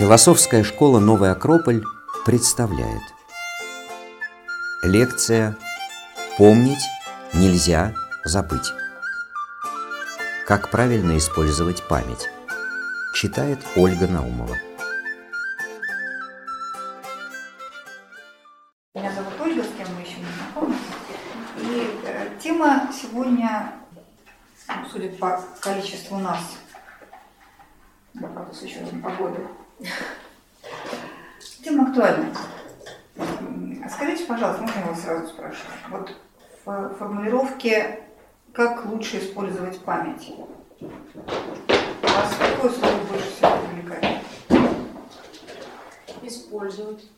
Философская школа «Новый Акрополь» представляет. Лекция «Помнить нельзя забыть» Как правильно использовать память? Читает Ольга Наумова. Меня зовут Ольга, с кем мы еще не знакомы. И э, тема сегодня, ну, судя по количеству нас, да, правда, с учетом тема актуальна. М, Скажите, пожалуйста, можно я вас сразу спрошу? Вот в формулировке «как лучше использовать память» вас какое слово больше всего привлекает? Использовать.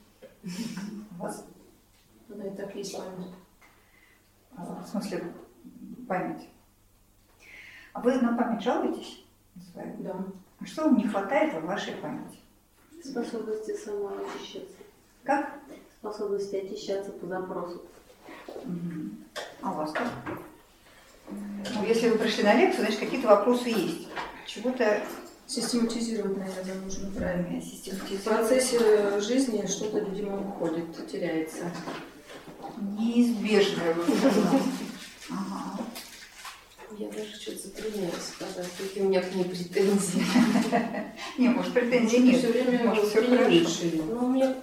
Вас, Да, и так есть память. а, в смысле, память. А вы на память жалуетесь? свою? Да. А что вам не хватает в вашей памяти? Способности самоочищаться. Как? Способности очищаться по запросу. Мгм. А у вас как? Ну, если вы пришли на лекцию, значит, какие-то вопросы есть. Чего-то Систематизировать, наверное, нужно правильно. правильно В систематизировать. процессе жизни что-то, видимо, уходит, теряется. Неизбежное. Ага. Я даже что-то затрудняюсь сказать, какие у меня к ней претензии. Не, может, претензий нет. Все время все хорошо. Но у меня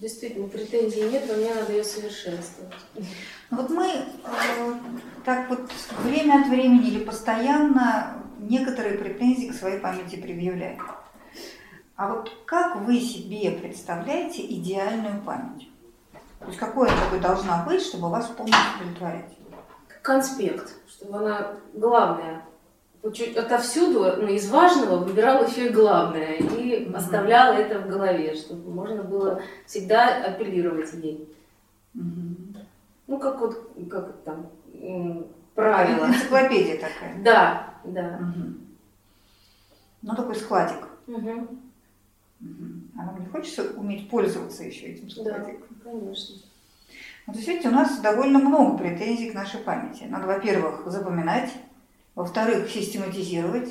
действительно претензий нет, но мне надо ее совершенствовать. Вот мы э, так вот время от времени или постоянно некоторые претензии к своей памяти предъявляем. А вот как вы себе представляете идеальную память? То есть какой она такой должна быть, чтобы вас полностью удовлетворять? Конспект, чтобы она главная. Вот чуть отовсюду, ну, из важного выбирала еще и главное и оставляла это в голове, чтобы можно было всегда апеллировать ей. Мгм. Ну, как вот, как там, правило. Энциклопедия такая. Да, да. Ну, такой складик. А нам не хочется уметь пользоваться еще этим Да, складиком? конечно. Ну, то есть, видите, у нас довольно много претензий к нашей памяти. Надо, во-первых, запоминать, во-вторых, систематизировать,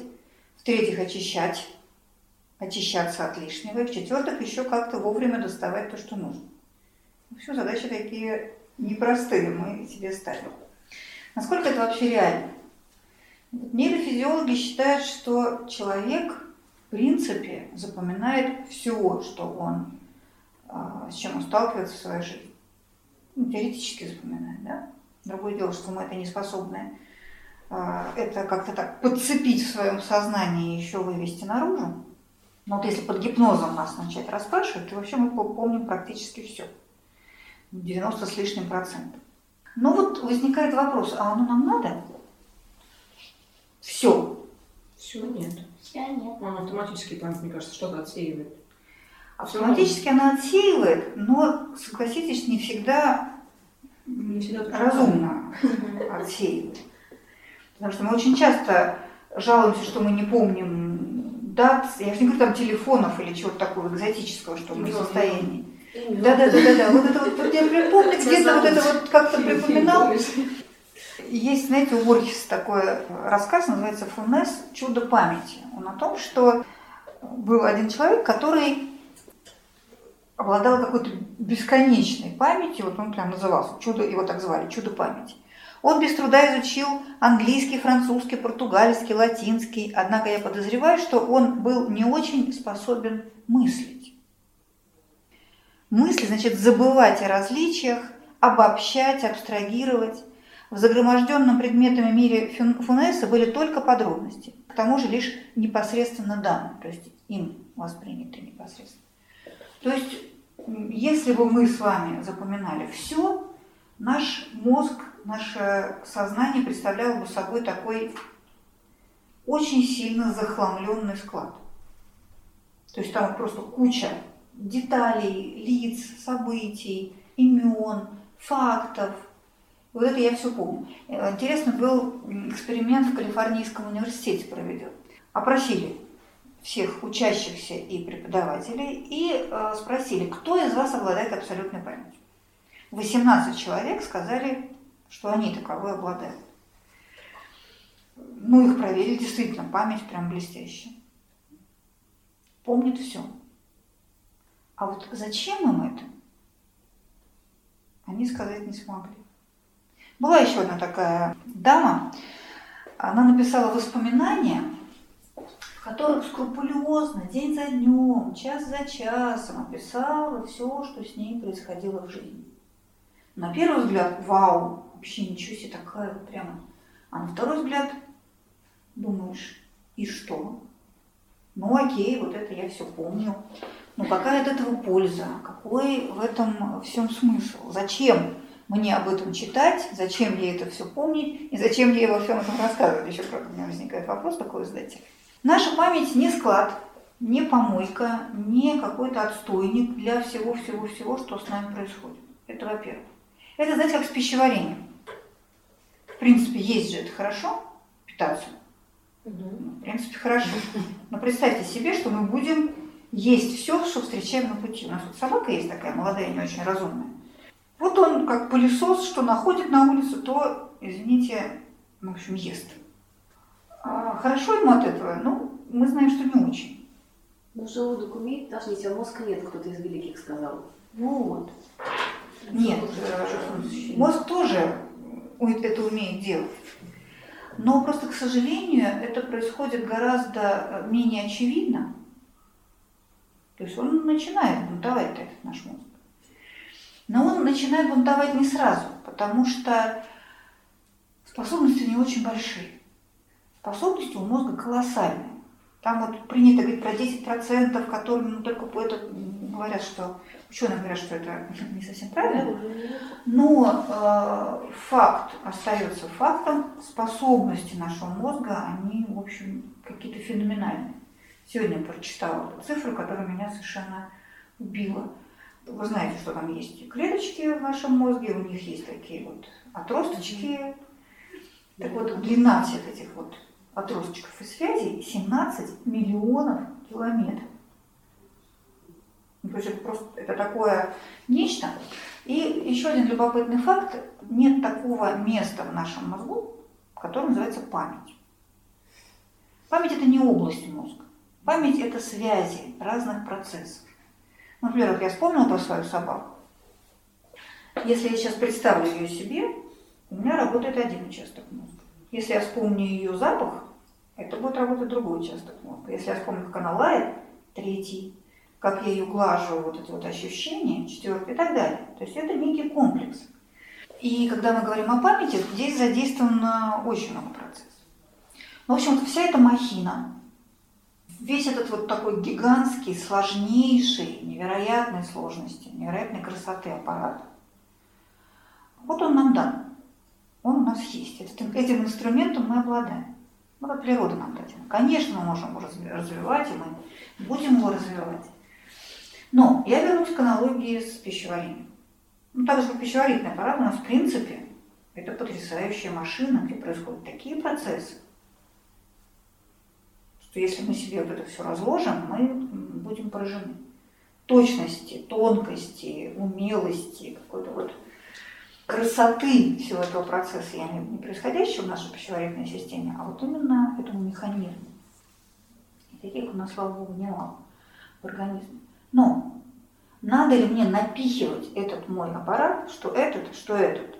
в-третьих, очищать, очищаться от лишнего, и в-четвертых, еще как-то вовремя доставать то, что нужно. Ну, все, задачи такие непростые мы себе ставим. Насколько это вообще реально? Нейрофизиологи считают, что человек, в принципе, запоминает все, что он, а, с чем он сталкивается в своей жизни ну, теоретически запоминать, да? Другое дело, что мы это не способны это как-то так подцепить в своем сознании и еще вывести наружу. Но вот если под гипнозом нас начать расспрашивать, то вообще мы по- помним практически все. 90 с лишним процентов. Но вот возникает вопрос, а оно нам надо? Все. Все нет. Я нет. Он автоматически там, мне кажется, что-то отсеивает. Автоматически она отсеивает, но, согласитесь, не всегда Не всегда разумно отсеивает. Потому что мы очень часто жалуемся, что мы не помним дат, я же не говорю там телефонов или чего-то такого экзотического, что мы в состоянии. Да, да, да, да, да. Вот это вот, вот я прям помню, где-то вот это вот как-то припоминал. Есть, знаете, у Борхеса такой рассказ, называется «Фунес. Чудо памяти». Он о том, что был один человек, который обладал какой-то бесконечной памятью, вот он прям назывался, чудо, его так звали, чудо памяти. Он без труда изучил английский, французский, португальский, латинский, однако я подозреваю, что он был не очень способен мыслить. Мысли, значит, забывать о различиях, обобщать, абстрагировать. В загроможденном предметами мире Фунеса были только подробности, к тому же лишь непосредственно данные, то есть им восприняты непосредственно. То есть, если бы мы с вами запоминали все, наш мозг, наше сознание представляло бы собой такой очень сильно захламленный склад. То есть там просто куча деталей, лиц, событий, имен, фактов. Вот это я все помню. Интересно, был эксперимент в Калифорнийском университете проведен. Опросили всех учащихся и преподавателей и э, спросили, кто из вас обладает абсолютной памятью. 18 человек сказали, что они таковой обладают. Ну, их проверили, действительно, память прям блестящая. Помнит все. А вот зачем им это, они сказать не смогли. Была еще одна такая дама, она написала воспоминания, в которых скрупулезно, день за днем, час за часом описала все, что с ней происходило в жизни. На первый взгляд, вау, вообще ничего себе такая вот прямо. А на второй взгляд, думаешь, и что? Ну окей, вот это я все помню. Но какая от этого польза? Какой в этом всем смысл? Зачем мне об этом читать? Зачем ей это все помнить? И зачем ей во всем этом рассказывать? Еще, правда, у меня возникает вопрос такой задать. Наша память не склад, не помойка, не какой-то отстойник для всего-всего-всего, что с нами происходит. Это во-первых. Это, знаете, как с пищеварением. В принципе, есть же это хорошо, питаться. В принципе, хорошо. Но представьте себе, что мы будем есть все, что встречаем на пути. У нас вот собака есть такая молодая, не очень разумная. Вот он как пылесос, что находит на улице, то, извините, в общем, ест. А хорошо ему от этого? Ну, мы знаем, что не очень. Но желудок умеет тошнить, а мозг нет, кто-то из великих сказал. Вот. Нет, э, мозг тоже это умеет делать. Но просто, к сожалению, это происходит гораздо менее очевидно. То есть он начинает бунтовать этот наш мозг. Но он начинает бунтовать не сразу, потому что способности него очень большие. Способности у мозга колоссальные. Там вот принято говорить про 10%, которые ну, только это говорят, что ученые говорят, что это не совсем правильно. Но э, факт остается фактом. Способности нашего мозга, они, в общем, какие-то феноменальные. Сегодня прочитала цифру, которая меня совершенно убила. Вы знаете, что там есть клеточки в нашем мозге, у них есть такие вот отросточки. Так вот, длина всех этих вот отросточков и связей 17 миллионов километров. Ну, то есть это просто это такое нечто. И еще один любопытный факт. Нет такого места в нашем мозгу, которое называется память. Память это не область мозга. Память это связи разных процессов. Например, вот я вспомнила про свою собаку. Если я сейчас представлю ее себе, у меня работает один участок мозга. Если я вспомню ее запах, это будет работать другой участок мозга. Если я вспомню, как она лает, третий. Как я ее глажу, вот это вот ощущение, четвертый и так далее. То есть это некий комплекс. И когда мы говорим о памяти, здесь задействовано очень много процессов. Ну, в общем, вся эта махина, весь этот вот такой гигантский, сложнейший, невероятной сложности, невероятной красоты аппарат, вот он нам дан. Он у нас есть. Этим инструментом мы обладаем. Ну, вот природа нам дадена. Конечно, мы можем его развивать, и мы будем его развивать. Но я вернусь к аналогии с пищеварением. Ну, так же, как пищеварительный аппарат у нас, в принципе, это потрясающая машина, где происходят такие процессы, что если мы себе вот это все разложим, мы будем поражены. Точности, тонкости, умелости, какой-то вот красоты всего этого процесса, я не происходящего в нашей пищеварительной системе, а вот именно этому механизму. И таких у нас, слава богу, немало в организме. Но надо ли мне напихивать этот мой аппарат, что этот, что этот,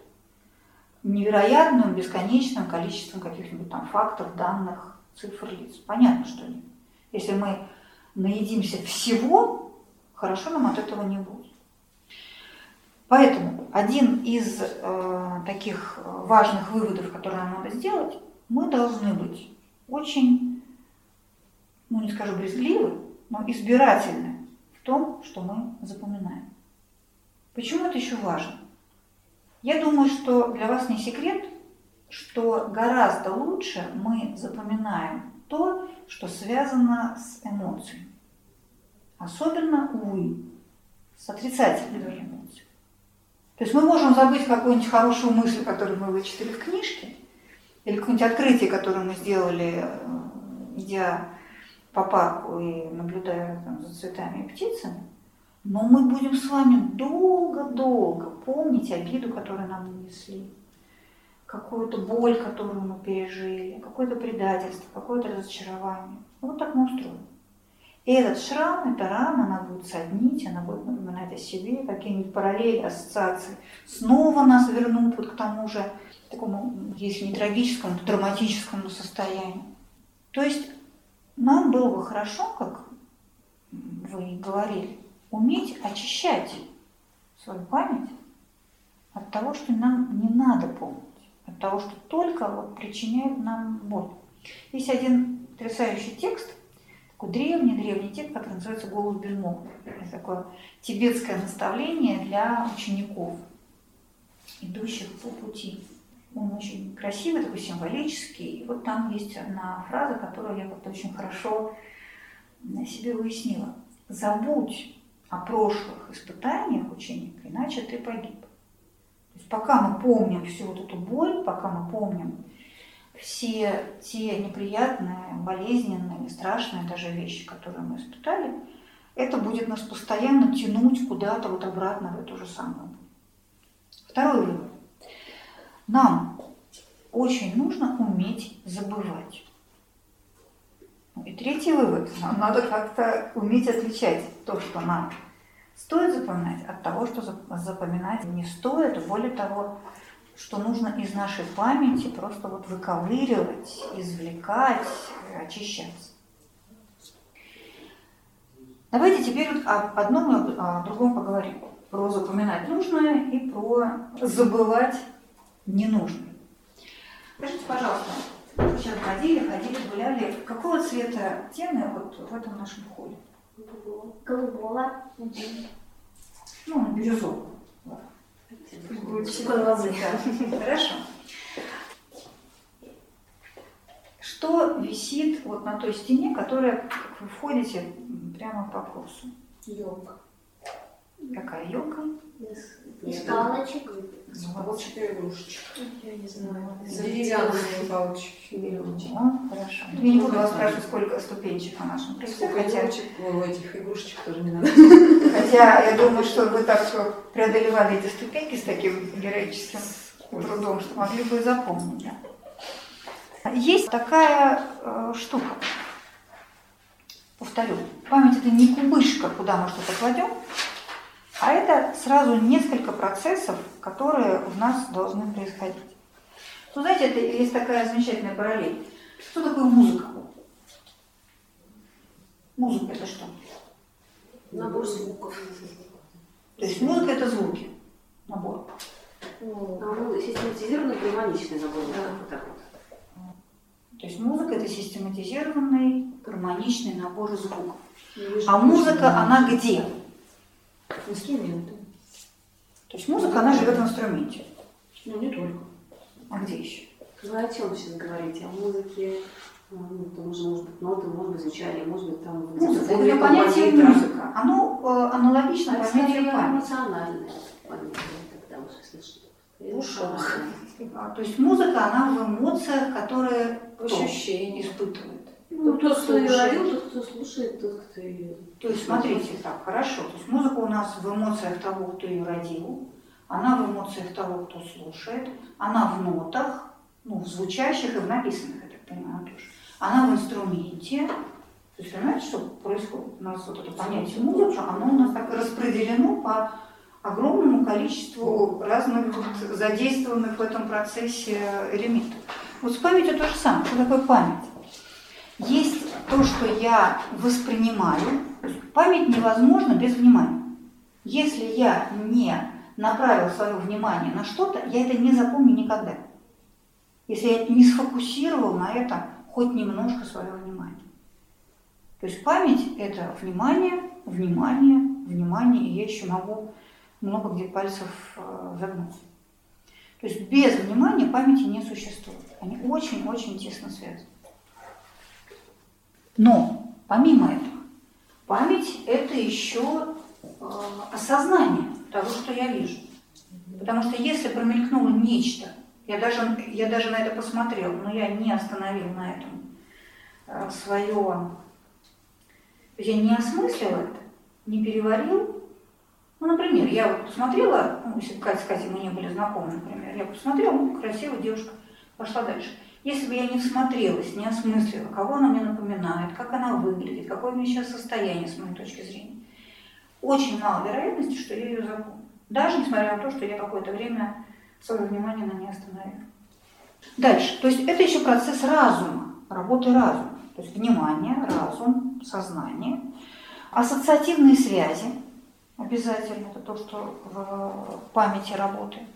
невероятным, бесконечным количеством каких-нибудь там фактов, данных, цифр лиц. Понятно, что нет. Если мы наедимся всего, хорошо нам от этого не будет. Поэтому один из э, таких важных выводов, которые нам надо сделать, мы должны быть очень, ну не скажу брезгливы, но избирательны том, что мы запоминаем. Почему это еще важно? Я думаю, что для вас не секрет, что гораздо лучше мы запоминаем то, что связано с эмоциями. Особенно, увы, с отрицательными эмоциями. То есть мы можем забыть какую-нибудь хорошую мысль, которую мы вычитали в книжке, или какое-нибудь открытие, которое мы сделали, э, идя по парку и наблюдая там, за цветами и птицами, но мы будем с вами долго-долго помнить обиду, которую нам нанесли какую-то боль, которую мы пережили, какое-то предательство, какое-то разочарование. Вот так мы устроены. И этот шрам, эта рана, она будет соднить, она будет напоминать о себе, какие-нибудь параллели, ассоциации. Снова нас вернут вот к тому же, такому, если не трагическому, то драматическому состоянию. То есть нам было бы хорошо, как вы говорили, уметь очищать свою память от того, что нам не надо помнить, от того, что только вот причиняет нам боль. Есть один потрясающий текст, такой древний-древний текст, который называется «Голос безмолвия». Это такое тибетское наставление для учеников, идущих по пути. Он очень красивый, такой символический. И вот там есть одна фраза, которую я как-то очень хорошо себе выяснила. Забудь о прошлых испытаниях ученика, иначе ты погиб. То есть пока мы помним всю вот эту боль, пока мы помним все те неприятные, болезненные, страшные даже вещи, которые мы испытали, это будет нас постоянно тянуть куда-то вот обратно в эту же самую. Второй вывод. Нам очень нужно уметь забывать. Ну и третий вывод. Нам надо как-то уметь отличать то, что нам стоит запоминать, от того, что запоминать не стоит. Более того, что нужно из нашей памяти просто вот выковыривать, извлекать, очищаться. Давайте теперь вот об одном и о другом поговорим. Про запоминать нужное и про забывать ненужное. Скажите, пожалуйста, вы сейчас ходили, ходили, гуляли. Какого цвета стены вот в этом нашем холле? Голубого. Ну, бирюзового. Хорошо. Что висит вот на той стене, которая, как вы входите, прямо по курсу? Елка. Какая елка? Из палочек. Палочек и игрушечек. Я не знаю. Деревянные палочки. О, хорошо. Я не буду вас спрашивать, сколько ступенчик на нашем Сколько хотя, о, этих игрушечек тоже не надо. хотя я думаю, что вы так преодолевали эти ступеньки с таким героическим трудом, что могли бы и запомнить. Да. Есть такая э, штука. Повторю, память это не кубышка, куда мы что-то кладем, а это сразу несколько процессов, которые в нас должны происходить. Ну, знаете, это есть такая замечательная параллель. Что такое музыка? Музыка это что? Набор звуков. То есть музыка это звуки. Набор. А, ну, систематизированный гармоничный набор. Да. Вот так вот. То есть музыка это систематизированный, гармоничный набор звуков. А музыка, она где? Инструменты. То есть музыка, она живет в инструменте. Ну, не только. А где еще? Вы о чем сейчас говорите? О музыке? А, Ну, там уже, может быть, ноты, может быть, звучание, может быть, там... Музыка, это понятие композитора. музыка. Оно э, аналогично А понятию памяти. эмоциональное понятие, тогда уже слышно. В ушах. То есть музыка, она в эмоциях, которые Ощущения. испытывает. Ну, тот, кто ее родил, тот, кто слушает, тот, кто ее... То есть, смотрите, так, хорошо. То есть музыка у нас в эмоциях того, кто ее родил, она в эмоциях того, кто слушает, она в нотах, ну, в звучащих и в написанных, я так понимаю, тоже. Она в инструменте. То есть, понимаете, что происходит? У нас вот это понятие музыка, оно у нас так распределено по огромному количеству разных вот задействованных в этом процессе элементов. Вот с памятью то же самое. Что такое память? Есть то, что я воспринимаю. Память невозможна без внимания. Если я не направил свое внимание на что-то, я это не запомню никогда. Если я не сфокусировал на этом хоть немножко свое внимание. То есть память – это внимание, внимание, внимание, и я еще могу много где пальцев э, загнуть. То есть без внимания памяти не существует. Они очень-очень тесно связаны. Но помимо этого, память – это еще э, осознание того, что я вижу. Потому что если промелькнуло нечто, я даже, я даже на это посмотрел, но я не остановил на этом э, свое, я не осмыслил это, не переварил. Ну, например, я вот посмотрела, ну, если Катя с Катей мы не были знакомы, например, я посмотрела, ну, красивая девушка, пошла дальше. Если бы я не всмотрелась, не осмыслила, кого она мне напоминает, как она выглядит, какое у меня сейчас состояние с моей точки зрения, очень мало вероятности, что я ее запомню. Даже несмотря на то, что я какое-то время свое внимание на ней остановила. Дальше. То есть это еще процесс разума, работы разума. То есть внимание, разум, сознание. Ассоциативные связи обязательно, это то, что в памяти работает.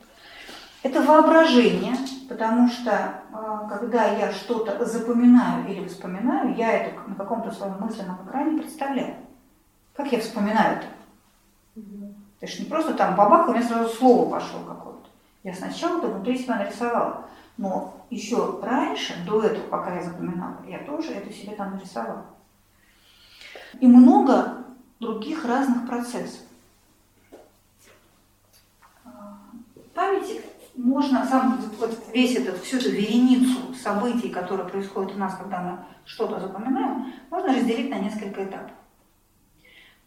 Это воображение, потому что а, когда я что-то запоминаю или вспоминаю, я это на каком-то своем мысленном экране представляю. Как я вспоминаю это? То есть не просто там бабах, у меня сразу слово пошло какое-то. Я сначала это внутри себя нарисовала. Но еще раньше, до этого, пока я запоминала, я тоже это себе там нарисовала. И много других разных процессов. Памяти можно, сам вот весь этот, всю эту вереницу событий, которые происходят у нас, когда мы что-то запоминаем, можно разделить на несколько этапов.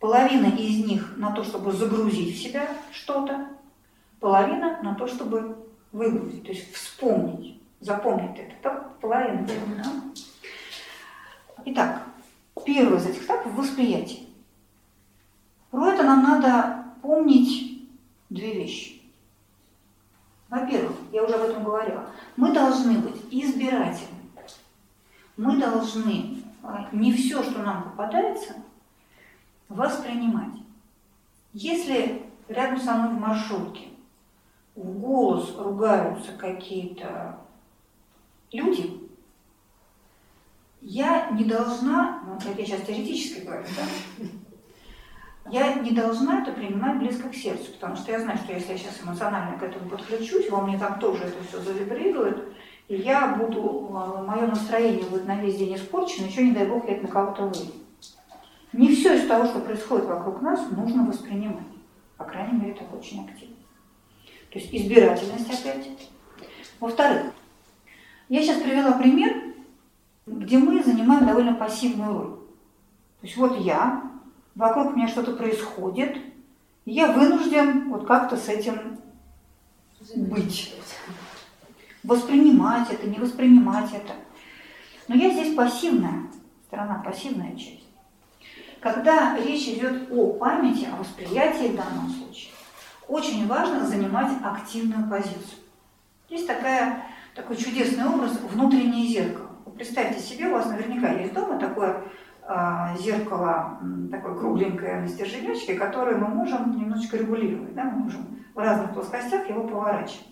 Половина из них на то, чтобы загрузить в себя что-то, половина на то, чтобы выгрузить, то есть вспомнить, запомнить это. Так, половина. Да? Итак, первый из этих этапов – восприятие. Про это нам надо помнить две вещи. Во-первых, я уже об этом говорила, мы должны быть избирательны. Мы должны а, не все, что нам попадается, воспринимать. Если рядом со мной в маршрутке в голос ругаются какие-то люди, я не должна, ну, это я сейчас теоретически говорю, да, я не должна это принимать близко к сердцу, потому что я знаю, что если я сейчас эмоционально к этому подключусь, во мне там тоже это все завибрирует, и я буду, а, мое настроение будет на весь день испорчено, еще не дай бог я это на кого-то выйду. Не все из того, что происходит вокруг нас, нужно воспринимать. По крайней мере, так очень активно. То есть избирательность опять. Во-вторых, я сейчас привела пример, где мы занимаем довольно пассивную роль. То есть вот я, вокруг меня что-то происходит, и я вынужден вот как-то с этим быть. Воспринимать это, не воспринимать это. Но я здесь пассивная сторона, пассивная часть. Когда речь идет о памяти, о восприятии в данном случае, очень важно занимать активную позицию. Есть такая, такой чудесный образ внутреннее зеркало. Представьте себе, у вас наверняка есть дома такое зеркало, такое кругленькое на стерженечке, которое мы можем немножечко регулировать, да? мы можем в разных плоскостях его поворачивать.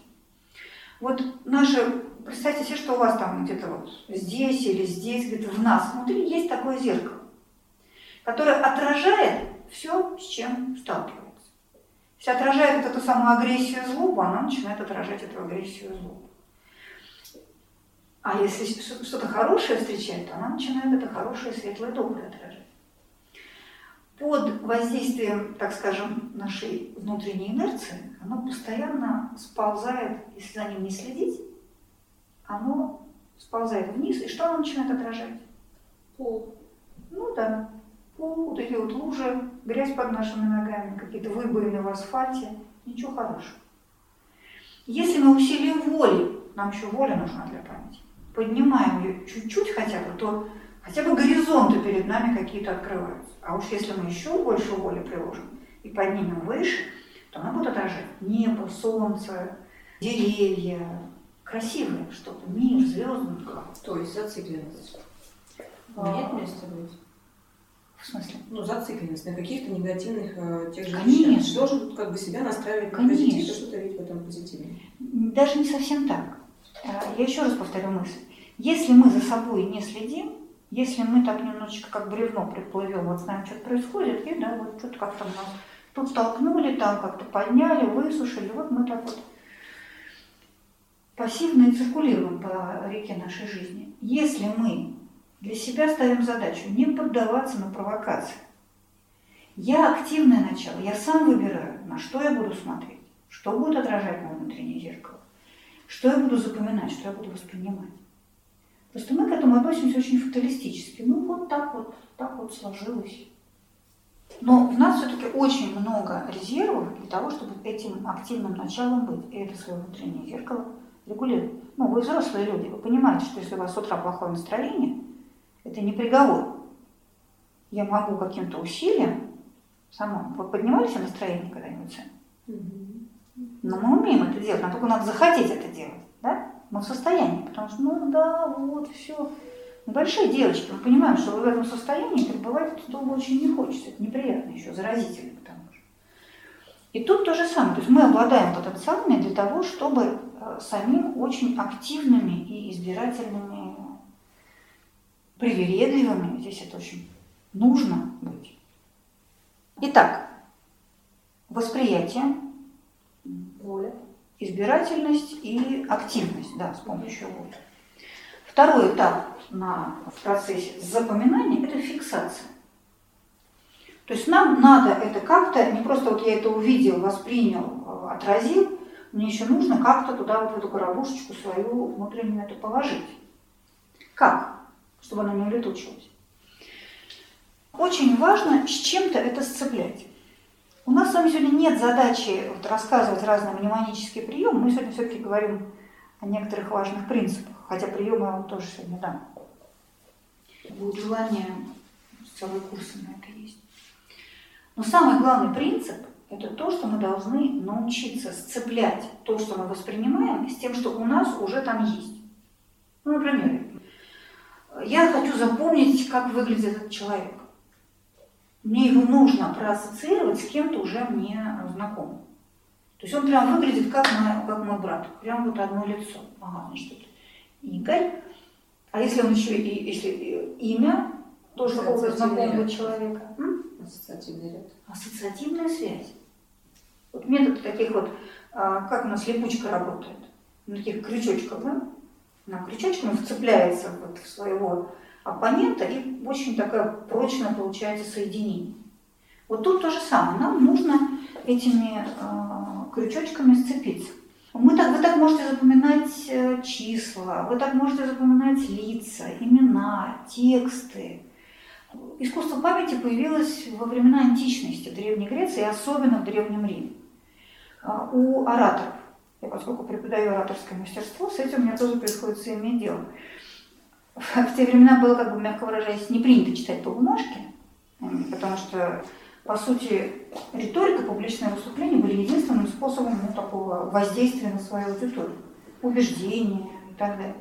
Вот наше, представьте себе, что у вас там где-то вот здесь или здесь, где-то в нас внутри есть такое зеркало которая отражает все, с чем сталкивается. Если отражает вот эту самую агрессию и злобу, она начинает отражать эту агрессию и злобу. А если что-то хорошее встречает, то она начинает это хорошее, светлое, доброе отражать. Под воздействием, так скажем, нашей внутренней инерции, оно постоянно сползает, если за ним не следить, оно сползает вниз, и что оно начинает отражать? Пол. Ну да, пол, вот эти вот лужи, грязь под нашими ногами, какие-то выбоины в асфальте, ничего хорошего. Если мы усилием воли, нам еще воля нужна для памяти, поднимаем ее чуть-чуть хотя бы, то хотя бы горизонты перед нами какие-то открываются. А уж если мы еще больше воли приложим и поднимем выше, то она будет отражать небо, солнце, деревья, красивое что-то, мир, звезды. То есть зацикленность. А. Нет места быть. В смысле? Ну, зацикленность на каких-то негативных э, тех же Конечно. вещах. Должен как бы себя настраивать на позитив что-то видеть в этом позитиве. Даже не совсем так. А, Я еще раз повторю мысль. Если мы за собой не следим, если мы так немножечко как бревно приплывем, вот знаем, что происходит, и да, вот что-то как-то нас тут столкнули, там как-то подняли, высушили, вот мы так вот пассивно и циркулируем по реке нашей жизни. Если мы для себя ставим задачу не поддаваться на провокации, я активное начало, я сам выбираю, на что я буду смотреть, что будет отражать мое внутреннее зеркало, что я буду запоминать, что я буду воспринимать. Просто мы к этому относимся очень фаталистически. Ну вот так вот, так вот сложилось. Но в нас все-таки очень много резервов для того, чтобы этим активным началом быть. И это свое внутреннее зеркало регулируйте. Ну, вы взрослые люди, вы понимаете, что если у вас с утра плохое настроение, это не приговор. Я могу каким-то усилием сама. Вы поднимали себе настроение когда-нибудь? Но мы умеем это делать, нам только надо захотеть это делать, да? Мы в состоянии, потому что, ну да, вот, все. Большие девочки, мы понимаем, что вы в этом состоянии пребывать долго очень не хочется. Это неприятно еще, заразительно к тому же. И тут то же самое. То есть мы обладаем потенциалами для того, чтобы э, самим очень активными и избирательными, привередливыми, здесь это очень нужно быть. Итак, восприятие, Воля. избирательность и активность, да, с помощью воли. Второй этап на, в процессе запоминания – это фиксация. То есть нам надо это как-то, не просто вот я это увидел, воспринял, отразил, мне еще нужно как-то туда вот в эту коробушечку свою внутреннюю эту положить. Как? Чтобы она не улетучилась. Очень важно с чем-то это сцеплять. У нас с вами сегодня нет задачи вот рассказывать разные мнемонические приемы. Мы сегодня все-таки говорим о некоторых важных принципах, хотя приемы я вам тоже сегодня дам. Будет желание, целые курсы на это есть. Но самый главный принцип – это то, что мы должны научиться сцеплять то, что мы воспринимаем, с тем, что у нас уже там есть. Ну, например, я хочу запомнить, как выглядит этот человек. Мне его нужно проассоциировать с кем-то уже мне знакомым. То есть он прям выглядит как мой, как мой брат, прям вот одно лицо. Ага, значит, это Игорь. А если он еще и если имя, тоже какого-то знакомого человека. М? Ассоциативный ряд. Ассоциативная связь. Вот метод таких вот, а, как у нас липучка работает, на таких крючочках, да? На крючочке он вцепляется вот в своего оппонента и очень такая прочная получается соединение. Вот тут то же самое. Нам нужно этими э, крючочками сцепиться. Мы так, вы так можете запоминать э, числа, вы так можете запоминать лица, имена, тексты. Искусство памяти появилось во времена античности, Древней Греции особенно в Древнем Риме. Э, у ораторов, я поскольку преподаю ораторское мастерство, с этим у меня тоже приходится иметь дело. В те времена было, как бы, мягко выражаясь, не принято читать по бумажке, потому что по сути, риторика, публичное выступление были единственным способом ну, такого воздействия на свою аудиторию, убеждения и так далее.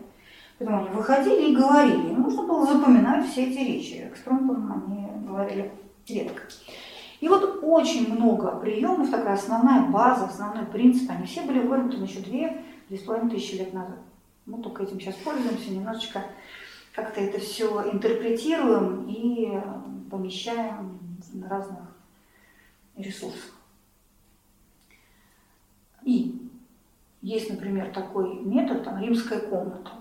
Поэтому они выходили и говорили. Им нужно было запоминать все эти речи. Экспромтом они говорили редко. И вот очень много приемов, такая основная база, основной принцип, они все были выработаны еще две, две с половиной тысячи лет назад. Мы только этим сейчас пользуемся, немножечко как-то это все интерпретируем и помещаем на разных ресурсах. И есть, например, такой метод, там, римская комната.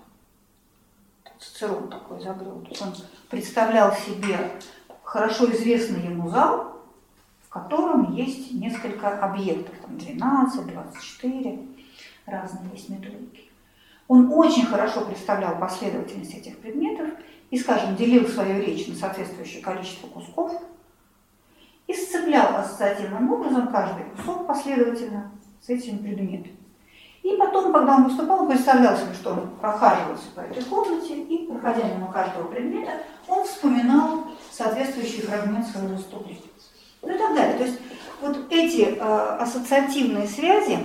Цицерон такой изобрел. Он представлял себе хорошо известный ему зал, в котором есть несколько объектов, там 12, 24, разные есть методики. Он очень хорошо представлял последовательность этих предметов и, скажем, делил свою речь на соответствующее количество кусков – и сцеплял ассоциативным образом каждый кусок последовательно с этим предметом. И потом, когда он выступал, представлял себе, что он прохаживается по этой комнате, и, проходя мимо каждого предмета, он вспоминал соответствующий фрагмент своего выступления. Ну и так далее. То есть вот эти э, ассоциативные связи,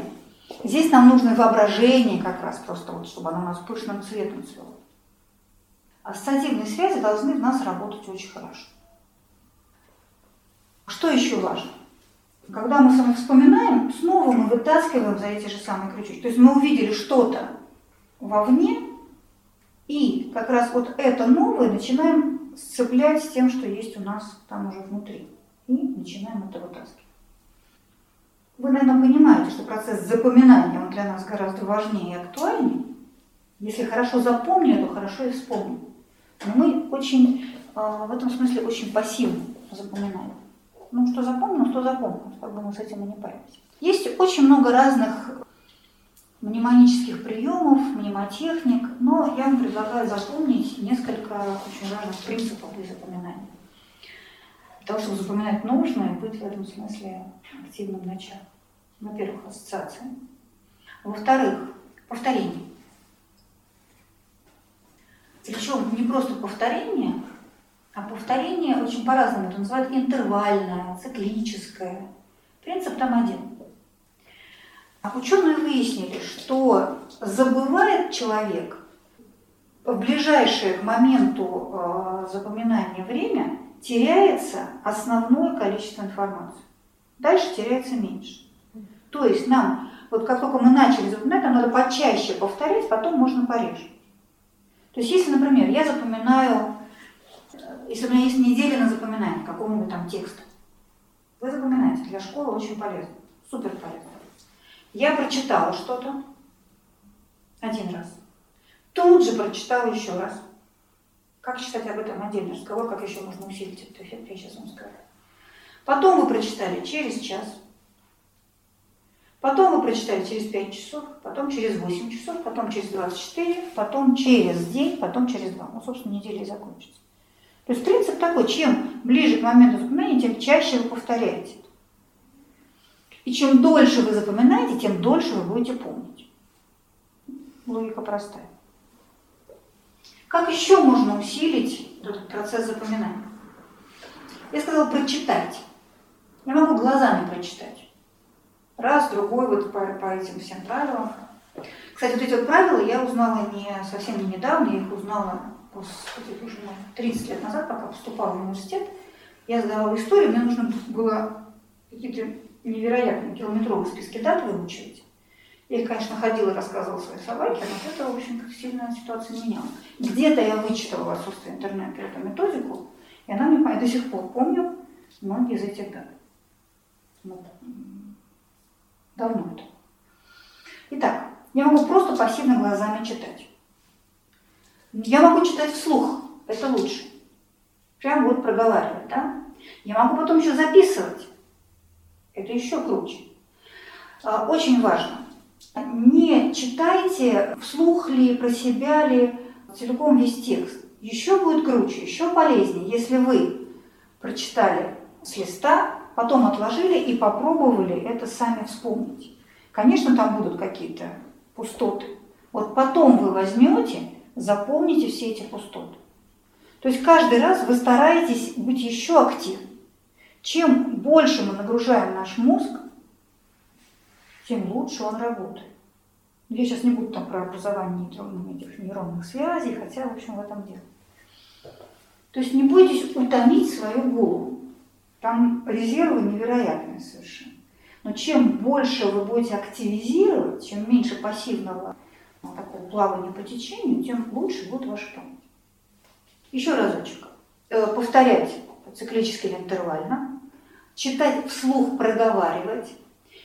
здесь нам нужно воображение как раз, просто вот, чтобы оно у нас пышным цветом цвело. Ассоциативные связи должны в нас работать очень хорошо. Что еще важно? Когда мы с вами вспоминаем, снова мы вытаскиваем за эти же самые крючки. То есть мы увидели что-то вовне, и как раз вот это новое начинаем сцеплять с тем, что есть у нас там уже внутри. И начинаем это вытаскивать. Вы, наверное, понимаете, что процесс запоминания он для нас гораздо важнее и актуальнее. Если хорошо запомню, то хорошо и вспомню. Но мы очень, а, в этом смысле очень пассивно запоминаем. Ну, что запомнил, что запомнил, как бы мы с этим и не паримся. Есть очень много разных мнемонических приемов, мнемотехник, но я вам предлагаю запомнить несколько очень важных принципов для запоминания. Того, чтобы запоминать нужно и быть в этом смысле активным началом. Во-первых, ассоциация. Во-вторых, повторение. Причем не просто повторение, а повторение очень по-разному. Это называют интервальное, циклическое. Принцип там один. А ученые выяснили, что забывает человек в ближайшее к моменту э, запоминания время теряется основное количество информации. Дальше теряется меньше. То есть нам, вот как только мы начали запоминать, нам надо почаще повторять, потом можно пореже. То есть если, например, я запоминаю, э, если у меня есть неделя на запоминание какого-нибудь там текста, вы запоминаете, для школы очень полезно, супер полезно. Я прочитала что-то один раз, тут же прочитала еще раз. Как читать об этом отдельный разговор, как еще можно усилить этот эффект, я сейчас вам скажу. Потом вы прочитали через час, потом вы прочитали через 5 часов, потом через 8 часов, потом через 24, потом через день, потом через 2. Ну, собственно, неделя и закончится. То есть принцип такой, чем ближе к моменту запоминания, тем чаще вы повторяете. И чем дольше вы запоминаете, тем дольше вы будете помнить. Логика простая. Как еще можно усилить этот процесс запоминания? Я сказала прочитать. Я могу глазами прочитать. Раз, другой, вот по, по этим всем правилам. Кстати, вот эти вот правила я узнала не совсем не недавно, я их узнала, господи, уже 30 лет назад, пока поступала в университет. Я сдавала историю, мне нужно было какие-то невероятные километровые списки дат выучить. Я конечно, ходила и рассказывала своей собаке, но это, в общем, как сильно ситуация меняла. Где-то я вычитала в отсутствие интернета эту методику, и она мне я до сих пор помню многие из этих дат. Вот. Давно это. Итак, я могу просто пассивно глазами читать. Я могу читать вслух, это лучше. Прям вот проговаривать, да? Я могу потом еще записывать. Это еще круче. А, очень важно. Не читайте вслух ли, про себя ли, целиком весь текст. Еще будет круче, еще полезнее, если вы прочитали с листа, потом отложили и попробовали это сами вспомнить. Конечно, там будут какие-то пустоты. Вот потом вы возьмете, заполните все эти пустоты. То есть каждый раз вы стараетесь быть еще активнее. Чем больше мы нагружаем наш мозг, тем лучше он работает. Я сейчас не буду там про образование нейронных, этих нейронных связей, хотя, в общем, в этом дело. То есть не бойтесь утомить свою голову. Там резервы невероятные совершенно. Но чем больше вы будете активизировать, чем меньше пассивного такого плавания по течению, тем лучше будет ваша память. Еще разочек. Э, повторять циклически или интервально. Читать вслух, проговаривать.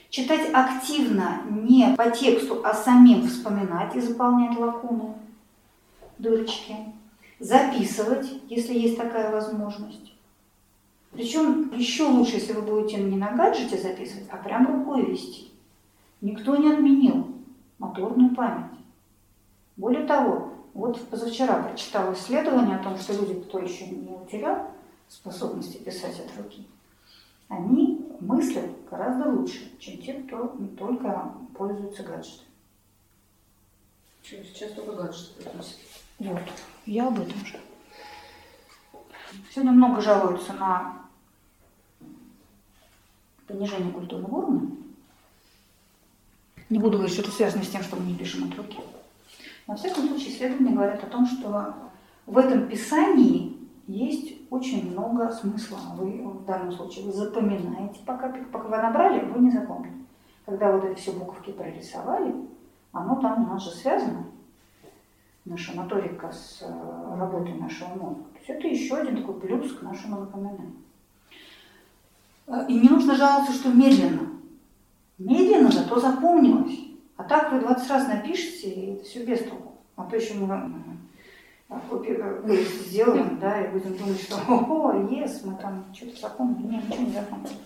Читать активно, не по тексту, а самим вспоминать и заполнять лакуны, дырочки. Записывать, если есть такая возможность. Причем еще лучше, если вы будете не на гаджете записывать, а прям рукой вести. Никто не отменил моторную память. Более того, вот позавчера прочитала исследование о том, что люди, кто еще не утерял способности писать от руки, они мыслят гораздо лучше, чем те, кто только пользуется гаджетами. Сейчас только гаджеты. Вот, я об этом же. Сегодня много жалуются на понижение культурного уровня. Не буду говорить, что это связано с тем, что мы не пишем от руки. Но, во всяком случае, исследования говорят о том, что в этом писании есть очень много смысла. Вы в данном случае вы запоминаете, пока, пока вы набрали, вы не запомнили. Когда вот эти все буковки прорисовали, оно там у нас же связано, наша моторика с э, работой нашего мозга. То есть это еще один такой плюс к нашему напоминанию. Э, и не нужно жаловаться, что медленно. Медленно зато запомнилось. А так вы 20 раз напишите, и это все без толку. А то еще мы сделаем, да, и будем думать, что о, ес, мы там что-то запомнили. Нет, ничего не запомнили.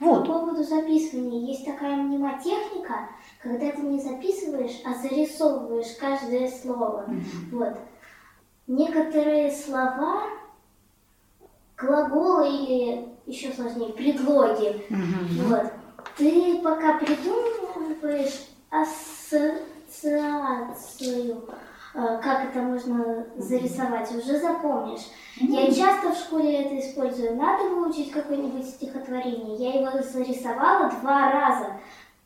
Вот. По поводу записывания есть такая мнемотехника, когда ты не записываешь, а зарисовываешь каждое слово. Мгм. Вот. Некоторые слова, глаголы или еще сложнее, предлоги. Мгм. Вот. Ты пока придумываешь ассоциацию, как это можно зарисовать, уже запомнишь. Я часто в школе это использую. Надо выучить какое-нибудь стихотворение. Я его зарисовала два раза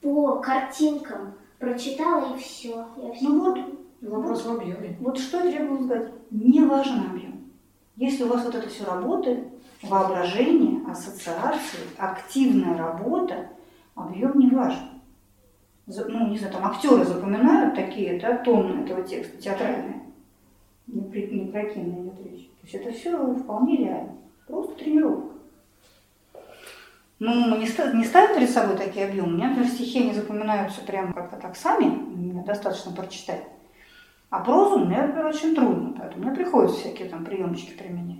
по картинкам. Прочитала и все. Я все Ну вот, Вопрос в объеме. Вот что требует сказать? Не важен объем. Если у вас вот это все работает, воображение, ассоциации, активная работа, объем не важен. Ну, не знаю, там актеры запоминают такие, да, тонны этого текста, театральные. Не, не про кино идет. То есть это все вполне реально. Просто тренировка. Ну, мы не, ста- не ставим перед собой такие объемы. У меня, например, стихи не запоминаются прямо как-то так сами, мне достаточно прочитать. А прозу мне, например, очень трудно, поэтому мне приходится всякие там приемчики применять.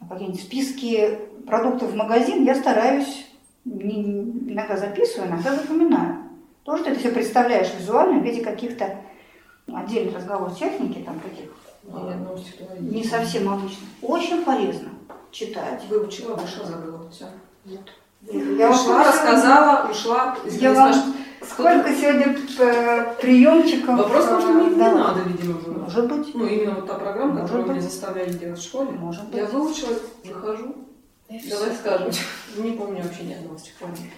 А Какие-нибудь списки продуктов в магазин я стараюсь, иногда записываю, иногда запоминаю. То, что ты себе представляешь визуально в виде каких-то отдельных разговоров техники, там таких, стихотворения. не совсем обычных, очень полезно читать. Выучила, вышла, забыла. Все. Я вам ушла, рассказала, ушла. Я вам наш- сколько сегодня э, приемчиков. Вопрос том, что мне не надо, видимо, было. Может быть. Ну, именно вот та программа, Может которую быть. меня заставляли делать в школе. Может быть. Я выучила, выхожу. Давай скажем. Не помню вообще ни одного стихотворения.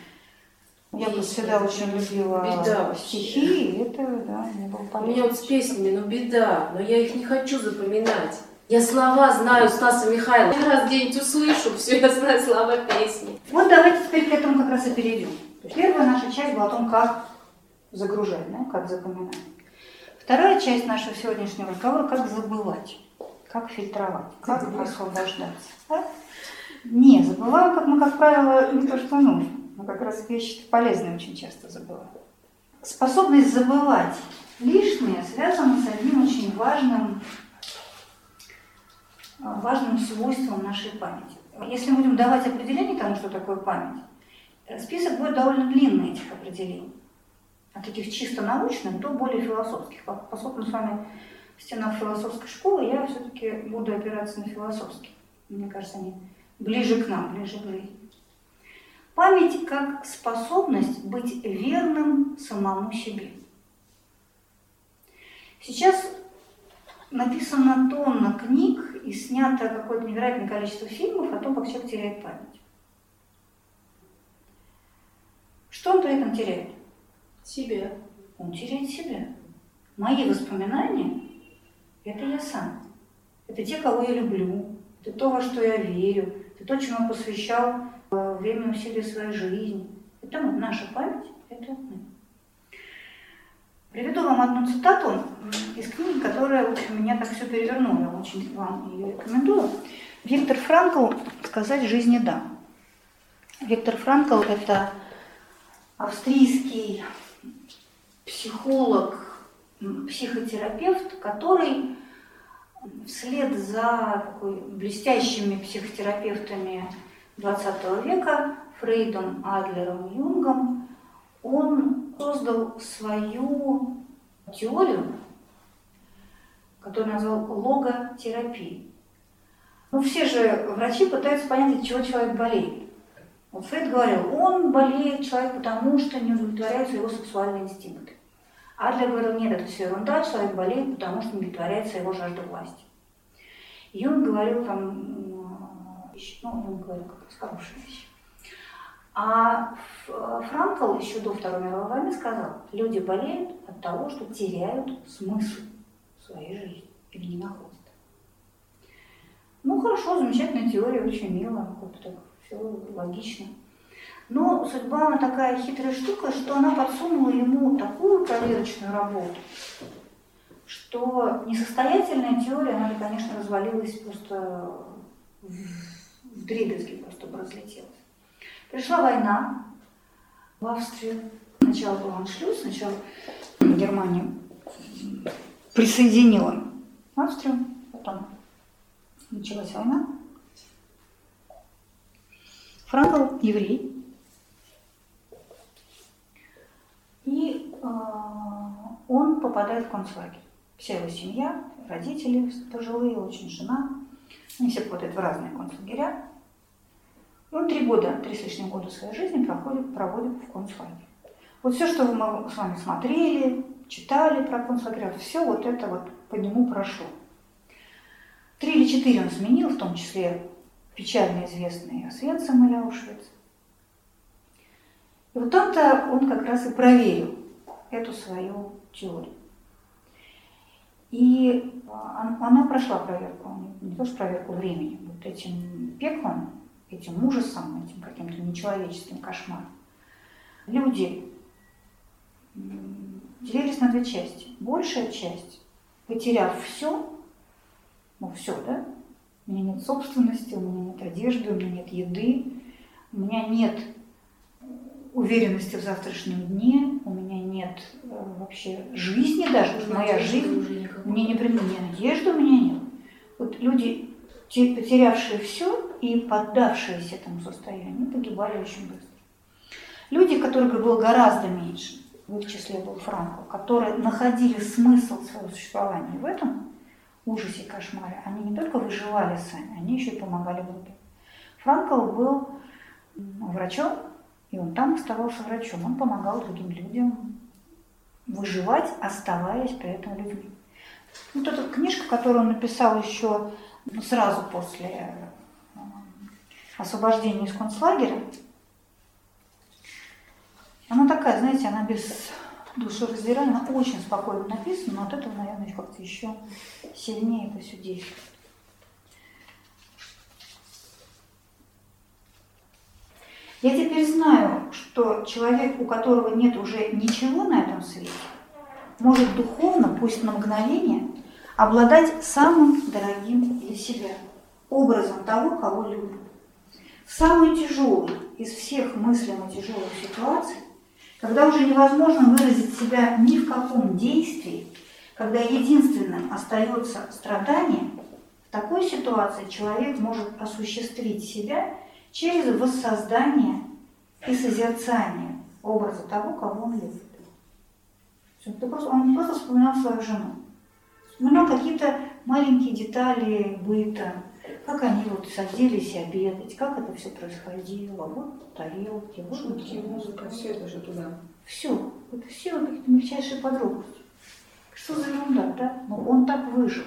Я бы всегда очень любила Беда стихи, и это, да, мне было У полезно. меня вот с песнями, ну беда, но я их не хочу запоминать. Я слова знаю Стаса Михайлова. Я раз где-нибудь услышу, все, я знаю слова песни. Вот давайте теперь к этому как раз и перейдем. Первая наша часть была о том, как загружать, да, как запоминать. Вторая часть нашего сегодняшнего разговора – как забывать, как фильтровать, как освобождаться. да? Не, забываем, как мы, как правило, не то, что нужно. Мы как раз вещи полезные очень часто забываем. Способность забывать лишнее связана с одним очень важным, а, важным свойством нашей памяти. Если мы будем давать определение тому, что такое память, э, список будет довольно длинный этих определений. От таких чисто научных до более философских. По- Поскольку мы с вами в стенах философской школы, я все-таки буду опираться на философские. Мне кажется, они ближе к нам, ближе к жизни. Память как способность быть верным самому себе. Сейчас написано тонна книг и снято какое-то невероятное количество фильмов о том, как человек теряет память. Что он при этом теряет? Себя. Он теряет себя. Мои воспоминания – это я сам. Это те, кого я люблю, это то, во что я верю, это то, чему я посвящал время и усилия своей жизни. Это мы, наша память, это мы. Приведу вам одну цитату из книги, которая в общем, меня так все перевернула. Очень вам ее рекомендую. Виктор Франкл «Сказать жизни да». Виктор Франкл – это австрийский психолог, психотерапевт, который вслед за такой блестящими психотерапевтами XX века, Фрейдом, Адлером, Юнгом, он создал свою теорию, которую назвал логотерапией. Ну, все же врачи пытаются понять, от чего человек болеет. Вот Фрейд говорил, он болеет человек потому, что не удовлетворяются его сексуальные инстинкты. Адлер говорил, нет, это все ерунда, человек болеет, потому что не удовлетворяется его жажда власти. И он говорил там, м, вещи, ну, он говорил как раз хорошие вещи. А Франкл еще до Второй мировой войны сказал, люди болеют от того, что теряют смысл своей жизни или не находят. Ну хорошо, замечательная теория, очень мило, вот так все логично. Но судьба она такая хитрая штука, что она подсунула ему такую проверочную работу, что несостоятельная теория, она, конечно, развалилась просто в, дребезги, просто бы разлетелась. Пришла война в Австрию. Сначала был аншлюз, сначала Германия присоединила Австрию, потом началась война. Франкл еврей. И э, он попадает в концлагерь. Вся его семья, родители пожилые, очень жена. Они все попадают в разные концлагеря. И он три года, три с лишним года своей жизни проходит, проводит в концлагере. Вот все, что мы с вами смотрели, читали про концлагеря, все вот это вот по нему прошло. Три или четыре он сменил, в том числе печально известный Освенцим или Аушвиц. И вот там-то он как раз и проверил эту свою теорию. И а, она прошла проверку, не то что проверку времени, вот этим пеклом, этим ужасом, этим каким-то нечеловеческим кошмаром. Люди делились на две части. Большая часть, потеряв все, ну все, да, у меня нет собственности, у меня нет одежды, у меня нет еды, у меня нет уверенности в завтрашнем дне, у меня нет э, вообще жизни даже, потому что моя жизнь, мне не ни надежды у меня нет. Вот люди, потерявшие все и поддавшиеся этому состоянию, погибали очень быстро. Люди, которых было гораздо меньше, в их числе был Франкл, которые находили смысл своего существования в этом ужасе и кошмаре, они не только выживали сами, они еще и помогали другим. Франкл был врачом, и он там оставался врачом. Он помогал другим людям выживать, оставаясь при этом людьми. Вот эта книжка, которую он написал еще ну, сразу после э, освобождения из концлагеря, она такая, знаете, она без душераздирания, она очень спокойно написана, но от этого, наверное, как-то еще сильнее это все действует. Я теперь знаю, что человек, у которого нет уже ничего на этом свете, может духовно, пусть на мгновение, обладать самым дорогим для себя образом того, кого любит. В самый тяжелый из всех мыслимо тяжелых ситуаций, когда уже невозможно выразить себя ни в каком действии, когда единственным остается страдание, в такой ситуации человек может осуществить себя через воссоздание и созерцание образа того, кого он любит. Просто, он просто вспоминал свою жену, вспоминал какие-то маленькие детали быта, как они вот садились обедать, как это все происходило, вот тарелки, вот Шутки, музыка, все это же туда. Все, это все вот какие-то мельчайшие подробности. Что за ерунда, да? Но он так выжил.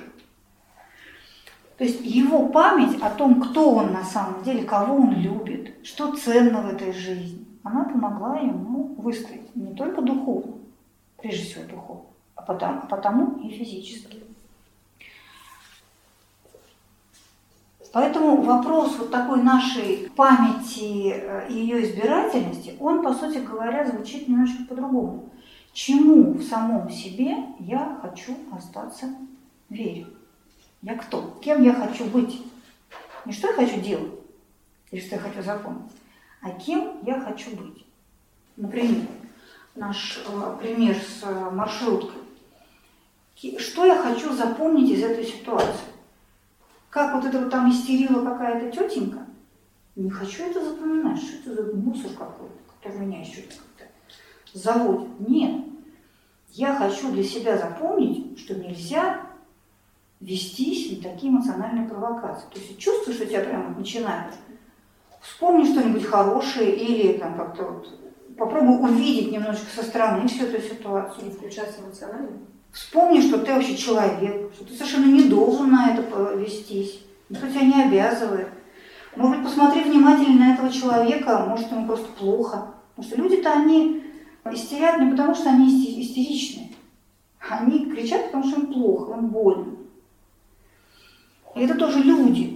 То есть его память о том, кто он на самом деле, кого он любит, что ценно в этой жизни, она помогла ему выстоять не только духовно, прежде всего духовно, а потому, потому и физически. Поэтому вопрос вот такой нашей памяти э, и ее избирательности, он, по сути говоря, звучит немножко по-другому. Чему в самом себе я хочу остаться верю? Я кто? Кем я хочу быть? Не что я хочу делать, или что я хочу запомнить, а кем я хочу быть. Например, наш э, пример с э, маршруткой. Что я хочу запомнить из этой ситуации? Как вот это вот там истерила какая-то тетенька? Не хочу это запоминать, что это за мусор какой-то, который меня еще как-то заводит. Нет. Я хочу для себя запомнить, что нельзя вестись на такие эмоциональные провокации. То есть чувствуешь, что тебя прямо начинает. Вспомни что-нибудь хорошее или там как-то вот попробуй увидеть немножечко со стороны всю эту ситуацию. Не включаться эмоционально? Вспомни, что ты вообще человек, что ты совершенно не должен на это вестись. Никто тебя не обязывает. Может быть, посмотри внимательно на этого человека, может, ему просто плохо. Потому что люди-то они истерят не потому, что они истеричны. Они кричат, потому что им плохо, им больно. И это тоже люди,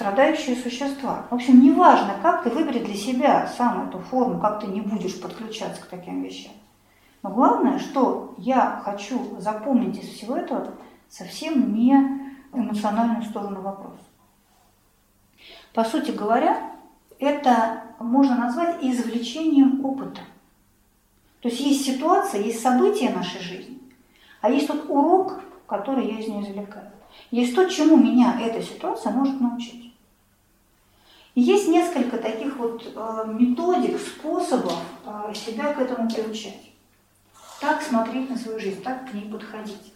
страдающие существа. В общем, неважно, как ты выбери для себя сам эту форму, как ты не будешь подключаться к таким вещам. Но главное, что я хочу запомнить из всего этого совсем не эмоциональную сторону вопроса. По сути говоря, это можно назвать извлечением опыта. То есть есть ситуация, есть события нашей жизни, а есть тот урок, который я из нее извлекаю. Есть то, чему меня эта ситуация может научить. И есть несколько таких вот э, методик, способов э, себя к этому приучать. Так смотреть на свою жизнь, так к ней подходить.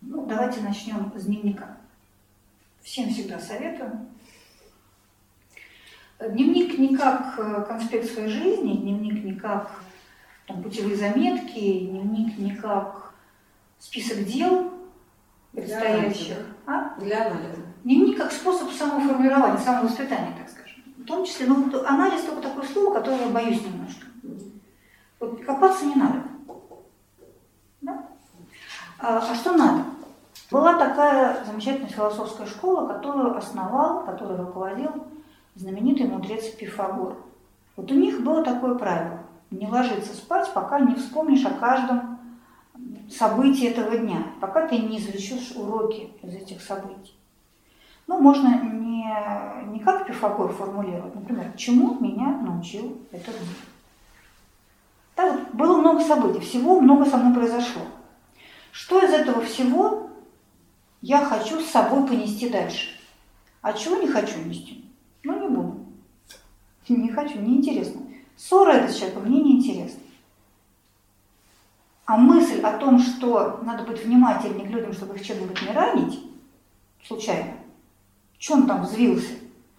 Ну, давайте начнем с дневника. Всем всегда советую. Дневник не как э, конспект своей жизни, дневник не как там, путевые заметки, дневник не как список дел предстоящих. А? Для анализа. Дневник как способ самоформирования, самовоспитания, так скажем. В том числе, ну, анализ только такое слово, которое я боюсь немножко. Вот копаться не надо. Да? А, а что надо? Была такая замечательная философская школа, которую основал, которую руководил знаменитый мудрец Пифагор. Вот у них было такое правило – не ложиться спать, пока не вспомнишь о каждом событии этого дня, пока ты не извлечешь уроки из этих событий. Ну, можно не, не как Пифагор формулировать, например, чему меня научил этот день. Да, вот было много событий, всего много со мной произошло. Что из этого всего я хочу с собой понести дальше? А чего не хочу нести? Ну, не буду. Не хочу, неинтересно. Ссора это с человеком мне неинтересна. А мысль о том, что надо быть внимательнее к людям, чтобы их чем-нибудь не ранить, случайно, что он там взвился?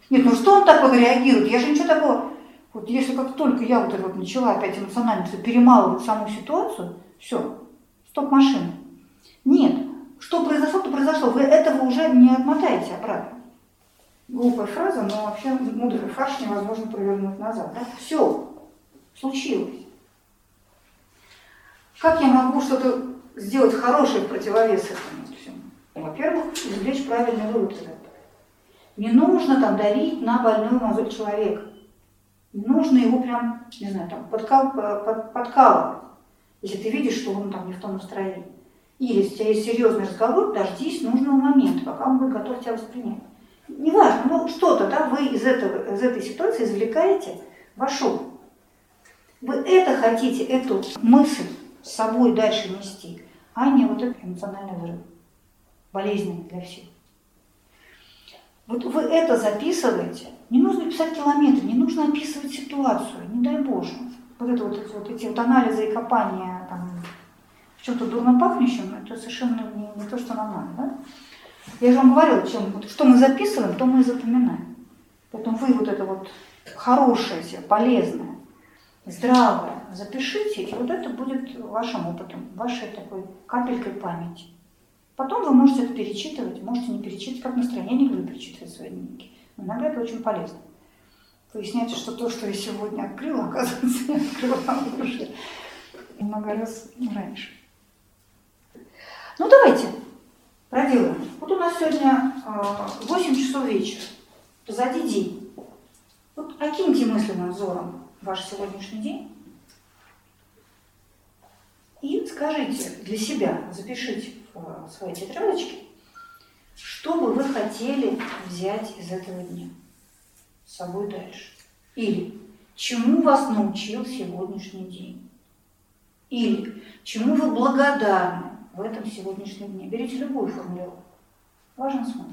Нет, ну что он так вот реагирует? Я же ничего такого... Вот если как только я вот это вот начала опять эмоционально перемалывать саму ситуацию, все, стоп машина. Нет, что произошло, то произошло. Вы этого уже не отмотаете обратно. Глупая фраза, но вообще мудрый фарш невозможно провернуть назад. Да? Все, случилось. Как я могу что-то сделать хорошее в противовес этому всему? Во-первых, извлечь правильный вывод из этого. Не нужно там давить на больную мозоль человека. Не нужно его прям, не знаю, там подкал, под, подкалывать, если ты видишь, что он там не в том настроении. Или если у тебя есть серьезный разговор, дождись нужного момента, пока он будет готов тебя воспринять. Неважно, ну что-то, да, вы из, этого, из этой ситуации извлекаете ваш опыт. Вы это хотите, эту мысль с собой дальше нести, а не вот этот эмоциональный взрыв, болезненный для всех. Вот вы это записываете, не нужно писать километры, не нужно описывать ситуацию, не дай Боже. Вот это вот эти вот, эти вот анализы и копания там, в чем-то дурно пахнущем, это совершенно не, не то, что нам надо. Да? Я же вам говорила, чем, вот, что мы записываем, то мы и запоминаем. Поэтому вы вот это вот хорошее себе, полезное, здравое запишите, и вот это будет вашим опытом, вашей такой капелькой памяти. Потом вы можете это перечитывать, можете не перечитывать, как настроение вы перечитывать свои дневники. Но иногда это очень полезно. Выясняется, что то, что я сегодня открыла, оказывается, я открывала уже много раз раньше. Ну, давайте проделаем. Вот у нас сегодня 8 часов вечера, позади день. Вот окиньте мысленным взором ваш сегодняшний день и скажите для себя, запишите в свои тетрадочки, что бы вы хотели взять из этого дня с собой дальше. Или чему вас научил сегодняшний день. Или чему вы благодарны в этом сегодняшнем дне. Берите любую формулировку. Важен смысл.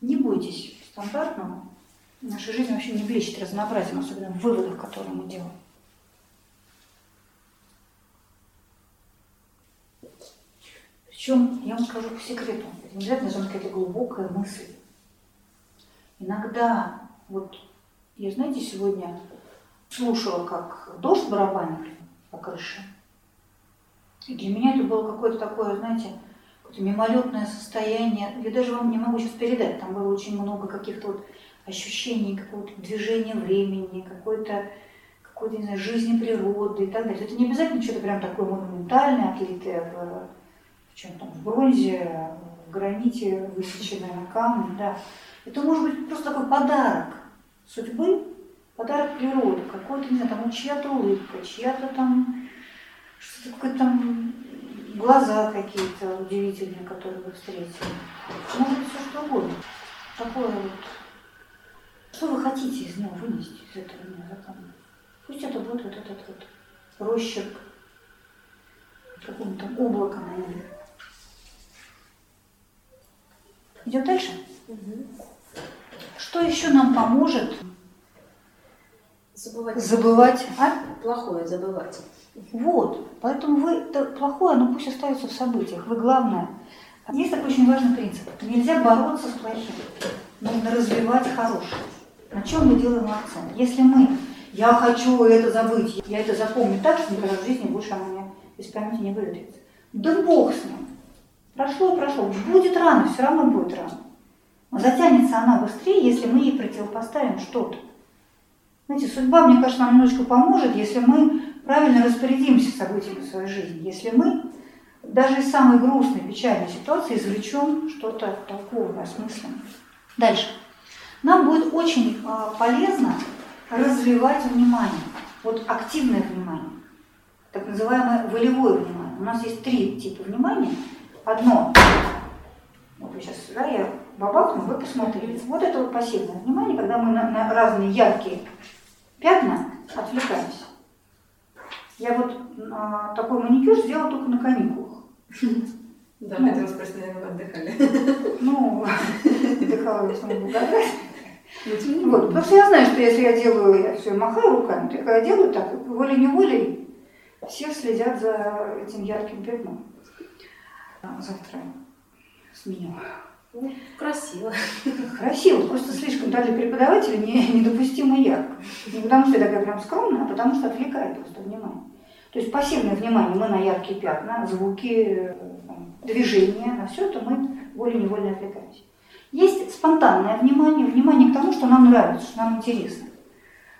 Не бойтесь стандартного. Наша жизнь вообще не блещет разнообразием, особенно в выводах, которые мы делаем. Причем, я вам скажу по секрету, это не обязательно должна какая-то глубокая мысль. Иногда, вот, я, знаете, сегодня слушала, как дождь барабанит по крыше. И для меня это было какое-то такое, знаете, какое-то мимолетное состояние. Я даже вам не могу сейчас передать. Там было очень много каких-то вот ощущений, какого-то движения времени, какой-то какой-то, не знаю, жизни природы и так далее. Это не обязательно что-то прям такое монументальное, отлитое в, в чем там, в бронзе, в граните, высеченное на камне, да. Это может быть просто такой подарок судьбы, подарок природы, какой-то, не знаю, там чья-то улыбка, чья-то там, что-то какое-то там глаза какие-то удивительные, которые вы встретили. Может быть, все что угодно. Такое вот. Что вы хотите из него вынести, из этого запомнить? Пусть это будет вот этот вот росчерк какого-то облака на небе. Идем дальше? Угу. Что еще нам поможет Забывать. забывать? А? Плохое забывать. Вот. Поэтому вы это плохое, оно пусть остается в событиях. Вы главное. Есть такой очень важный принцип. Нельзя бороться с плохим. Нужно развивать хорошее. На чем мы делаем акцент? Если мы я хочу это забыть, я это запомню так, что никогда в жизни больше оно мне из памяти не выветрится. Да бог с ним. Прошло прошло. Будет рано, все равно будет рано. Но затянется она быстрее, если мы ей противопоставим что-то. Знаете, судьба, мне кажется, нам немножечко поможет, если мы правильно распорядимся событиями своей жизни. Если мы даже из самой грустной, печальной ситуации извлечем что-то толковое, осмысленное. Дальше. Нам будет очень а, полезно развивать внимание. Вот активное внимание, так называемое волевое внимание. У нас есть три типа внимания. Одно, вот сейчас сюда я бабахну, вы посмотрите. Вот это вот пассивное внимание, когда мы на, на разные яркие пятна отвлекаемся. Я вот а, такой маникюр сделала только на каникулах. Да, Ну. хотела спросить, наверное, вы отдыхали. Ну, отдыхала я самому благодарна. Вот, потому что я знаю, что если я делаю, я все махаю руками, то когда я делаю так, волей-неволей все следят за этим ярким пятном. А, Завтра сменю. Ну, красиво. Красиво, просто слишком даже преподавателя не, недопустимо ярко. Не потому что я такая прям скромная, а потому что отвлекает просто внимание. То есть пассивное внимание мы на яркие пятна, звуки, э, движения, на все это мы волей-невольно отвлекаемся. Есть спонтанное внимание, внимание к тому, что нам нравится, что нам интересно.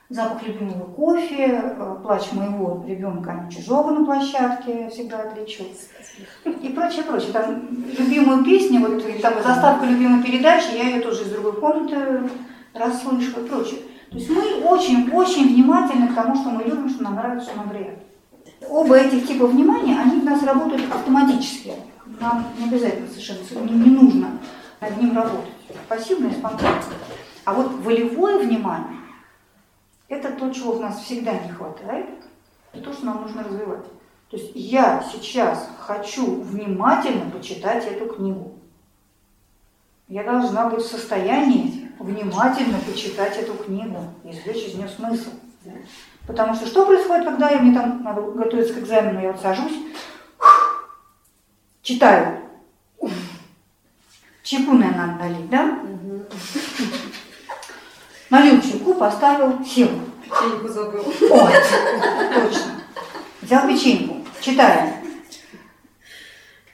Запах любимого кофе, э, плач моего ребенка, а чужого на площадке, всегда отличу. И прочее, прочее. Там любимую песню, вот там заставка любимой передачи, я ее тоже из другой комнаты расслышу и прочее. То есть мы очень-очень внимательны к тому, что мы любим, что нам нравится, что нам приятно. Оба этих типа внимания, они у нас работают автоматически. Нам не обязательно совершенно, не нужно над ним работать. Пассивное и спонтанное. А вот волевое внимание, это то, чего у нас всегда не хватает, это то, что нам нужно развивать. То есть я сейчас хочу внимательно почитать эту книгу. Я должна быть в состоянии внимательно почитать эту книгу, извлечь из нее смысл. Потому что что происходит, когда я, мне там надо готовиться к экзамену, я вот сажусь, читаю. Чайку, наверное, надо налить, да? Налил чайку, поставил, сел. Печеньку забыл. О, точно. Взял печеньку, читаем.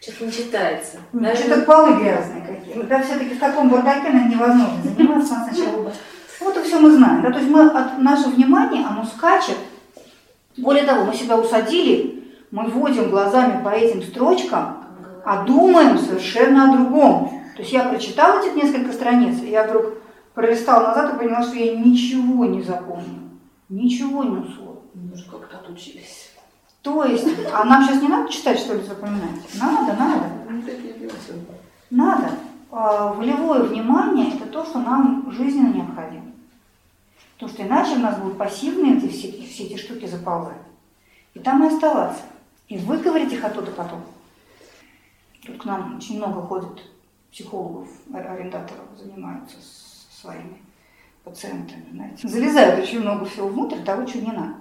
Что-то не читается. Ну, Даже- Что-то полы грязные какие. Да все-таки в таком бардаке наверное, невозможно заниматься надо сначала. Вот и все мы знаем. Да? То есть мы от, наше внимание, оно скачет. Более того, мы себя усадили, мы вводим глазами по этим строчкам, а думаем совершенно о другом. То есть я прочитала эти несколько страниц, и я вдруг пролистала назад и поняла, что я ничего не запомнила, ничего не усвоила. Мы уже как-то отучились. То есть, а нам сейчас не надо читать, что ли, запоминать? Надо, надо. Люди. Надо. А, Волевое внимание – это то, что нам жизненно необходимо. Потому что иначе у нас будут пассивные эти все, все эти штуки заползать. И там и оставаться. И выговорить их оттуда потом. Тут к нам очень много ходит психологов, ор- арендаторов, занимаются с своими пациентами. Знаете. Залезают очень много всего внутрь, того, чего не надо.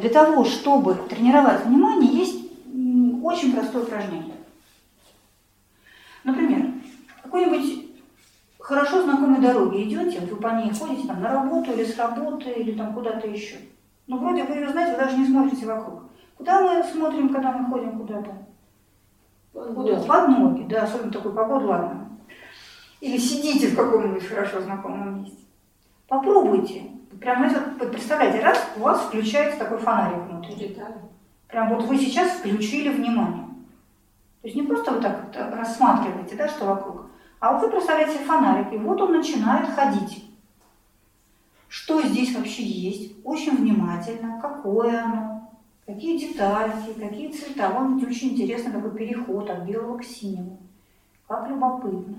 Для того, чтобы тренировать внимание, есть очень простое упражнение. Например, какой-нибудь хорошо знакомой дороге идете, вы по ней ходите там, на работу или с работы, или там куда-то еще. Ну, вроде вы ее знаете, вы даже не смотрите вокруг. Куда мы смотрим, когда мы ходим куда-то? Куда? Под ноги, да, особенно такой погоду, ладно. Или сидите в каком-нибудь хорошо знакомом месте. Попробуйте. Прям, знаете, вот представляете, раз у вас включается такой фонарик внутри. Детали. Прям вот вы сейчас включили внимание. То есть не просто вот так вот рассматриваете, да, что вокруг, а вот вы представляете фонарик, и вот он начинает ходить. Что здесь вообще есть? Очень внимательно, какое оно, какие детали, какие цвета. Вам ведь очень интересно, какой переход от белого к синему. Как любопытно.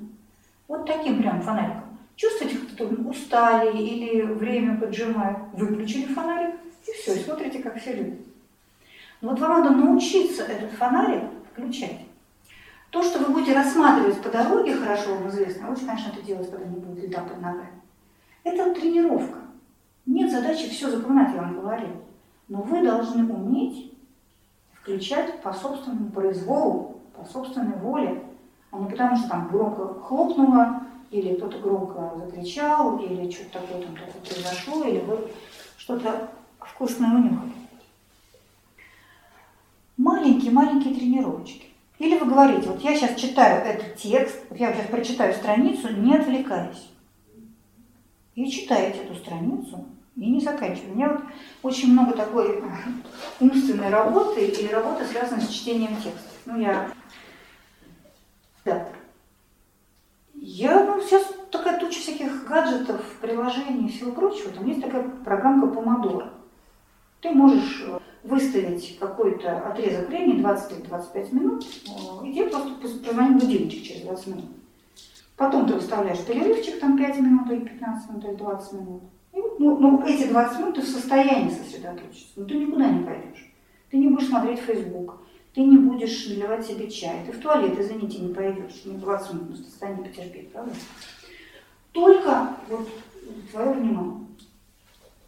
Вот таким прям фонариком. Чувствуете, как-то устали или время поджимает. Выключили фонарик и все, и смотрите, как все любят. Но вот вам надо научиться этот фонарик включать. То, что вы будете рассматривать по дороге, хорошо вам известно, лучше, конечно, это делать, когда не будет льда под ногами. Это тренировка. Нет задачи все запоминать, я вам говорил. Но вы должны уметь включать по собственному произволу, по собственной воле, а не потому, что там громко хлопнуло, или кто-то громко закричал, или что-то такое там такое произошло, или вы что-то вкусное унюхали. Маленькие-маленькие тренировочки. Или вы говорите, вот я сейчас читаю этот текст, я сейчас прочитаю страницу, не отвлекаясь. И читаете эту страницу, и не заканчиваете. У меня вот очень много такой умственной работы или работы, связанной с чтением текста. Ну, я... Да. Я, ну, сейчас такая туча всяких гаджетов, приложений и всего прочего. Там есть такая программка Помодора. Ты можешь выставить какой-то отрезок времени, 20-25 минут, э, и тебе просто позвонит будильничек через 20 минут. Потом ты выставляешь перерывчик, там 5 минут, или 15 минут, или 20 минут. Ну, ну, эти 20 минут ты в состоянии сосредоточиться. Но ты никуда не пойдешь. Ты не будешь смотреть Facebook, ты не будешь наливать себе чай, ты в туалет, извините, не пойдешь. Не 20 минут, в состоянии потерпеть, правда? Только вот твое внимание.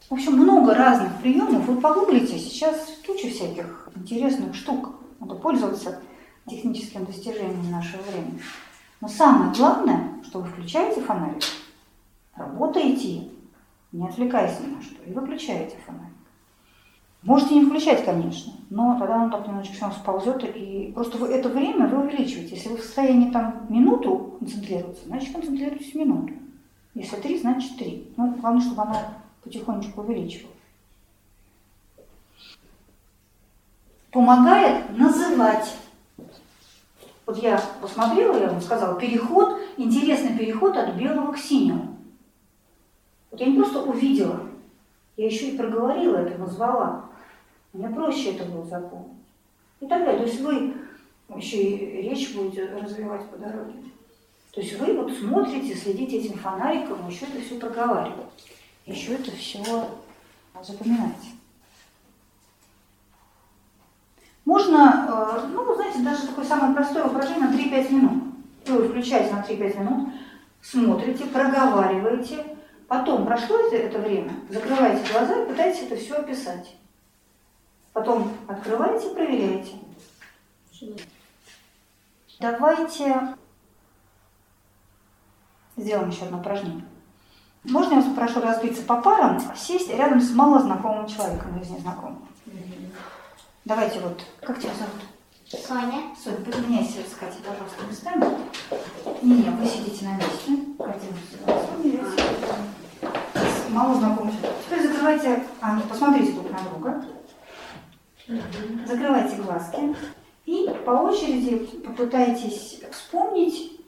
В общем, много разных приемов. Вы погуглите, сейчас туча всяких интересных штук. Надо пользоваться техническим достижением нашего времени. Но самое главное, что вы включаете фонарик, работаете, не отвлекаясь ни на что, и выключаете фонарик. Можете не включать, конечно, но тогда он так немножечко равно сползет, и просто вы это время вы увеличиваете. Если вы в состоянии там минуту концентрироваться, значит концентрируйтесь минуту. Если три, значит три. Ну, главное, чтобы она потихонечку увеличивал. Помогает называть. Вот я посмотрела, я вам сказала, переход, интересный переход от белого к синему. Вот я не просто увидела, я еще и проговорила это, назвала. Мне проще это было запомнить. И так далее. То есть вы еще и речь будете развивать по дороге. То есть вы вот смотрите, следите этим фонариком, еще это все проговариваете еще это все запоминать. Можно, э, ну, знаете, даже такое самое простое упражнение на 3-5 минут. Вы включаете на 3-5 минут, смотрите, проговариваете, потом прошло это, это время, закрываете глаза и пытаетесь это все описать. Потом открываете, проверяете. Давайте сделаем еще одно упражнение. Можно я вас попрошу разбиться по парам, сесть рядом с малознакомым человеком из незнакомых? Давайте вот, как тебя зовут? Соня. Соня, поменяйся с Катей, пожалуйста, местами. Не, не, вы сидите на месте. Катя, Соня, с малознакомым человеком. Теперь закрывайте, а, ну, посмотрите друг на друга. Закрывайте глазки. И по очереди попытайтесь вспомнить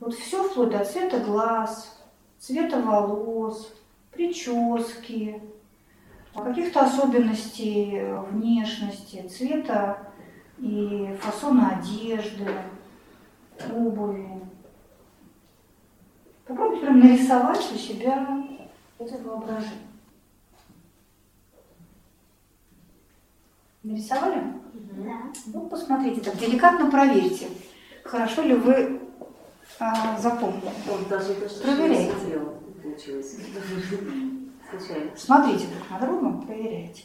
вот все вплоть до цвета глаз, цвета волос, прически, каких-то особенностей внешности, цвета и фасона одежды, обуви. Попробуйте прям нарисовать у себя это воображение. Нарисовали? Да. Ну, посмотрите, так деликатно проверьте, хорошо ли вы а, запомнили. Он даже получилось. Случайно. Смотрите друг на друга, проверяйте.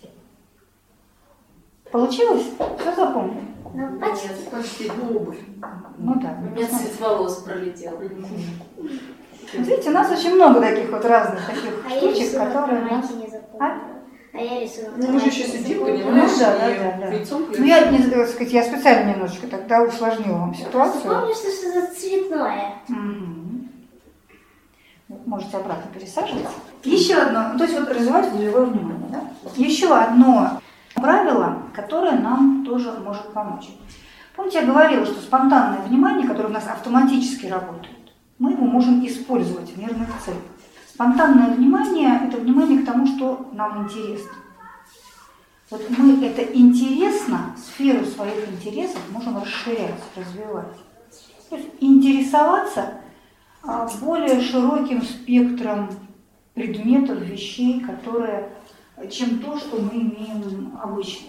Получилось? Все запомнили? Ну, почти. Нет, почти губы. Ну да. У меня цвет волос пролетел. Вот видите, у нас очень много таких вот разных таких А штучек, которые на нас... запомнила. А я рисунок Ну, мы же еще не сидим, понимаешь, Ну да, да, да, да. лицом Ну я, не, так сказать, я специально немножечко тогда усложнила вам ситуацию. Вспомни, что что-то цветное. Мгм. Вот Можете обратно пересаживаться. Еще одно, ну, то есть вот развивать волевое внимание. Да? Еще одно правило, которое нам тоже может помочь. Помните, я говорила, что спонтанное внимание, которое у нас автоматически работает, мы его можем использовать в мирных целях. Спонтанное внимание – это внимание к тому, что нам интересно. Вот мы это интересно, сферу своих интересов можем расширять, развивать. То есть интересоваться а, более широким спектром предметов, вещей, которые, чем то, что мы имеем обычно.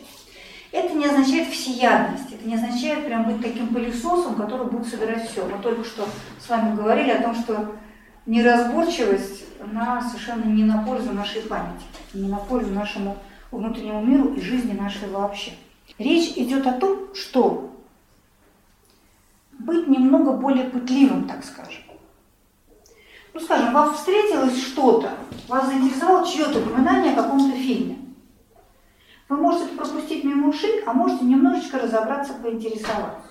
Это не означает всеядность, это не означает прям быть таким пылесосом, который будет собирать все. Мы только что с вами говорили о том, что неразборчивость, она совершенно не на пользу нашей памяти, не на пользу нашему внутреннему миру и жизни нашей вообще. Речь идет о том, что быть немного более пытливым, так скажем. Ну, скажем, вам встретилось что-то, вас заинтересовало чье-то упоминание о каком-то фильме. Вы можете пропустить мимо ушей, а можете немножечко разобраться, поинтересоваться.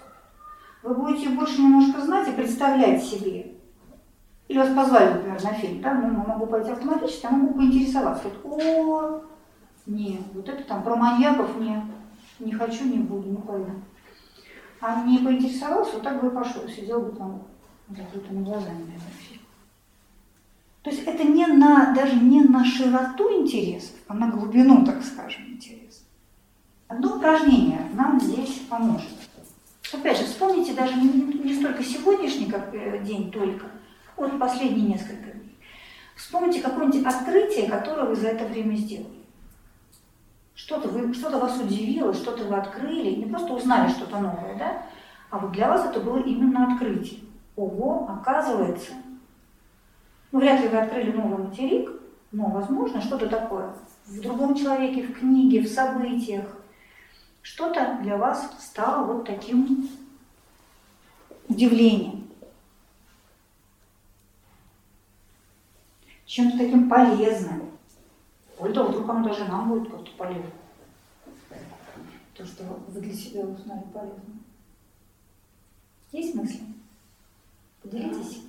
Вы будете больше немножко знать и представлять себе. Или вас позвали, например, на фильм, да, ну, могу пойти автоматически, а могу поинтересоваться. Вот, о, нет, вот это там про маньяков нет, не хочу, не буду, не пойду. А не поинтересовался, вот так бы и пошел, сидел бы там закрытыми глазами на этом фильме. То есть это не на, даже не на широту интересов, а на глубину, так скажем, интересов. Одно упражнение нам здесь поможет. Опять же, вспомните даже не, не столько сегодняшний как, э, день только, вот последние несколько дней. Вспомните какое-нибудь открытие, которое вы за это время сделали. Что-то что-то вас удивило, что-то вы открыли, не просто узнали что-то новое, да? А вот для вас это было именно открытие. Ого, оказывается, ну, вряд ли вы открыли новый материк, но, возможно, что-то такое в другом человеке, в книге, в событиях, что-то для вас стало вот таким удивлением. Чем-то таким полезным. Более того, вдруг оно даже нам будет как-то полезно. То, что вы для себя узнали полезно. Есть мысли? Поделитесь.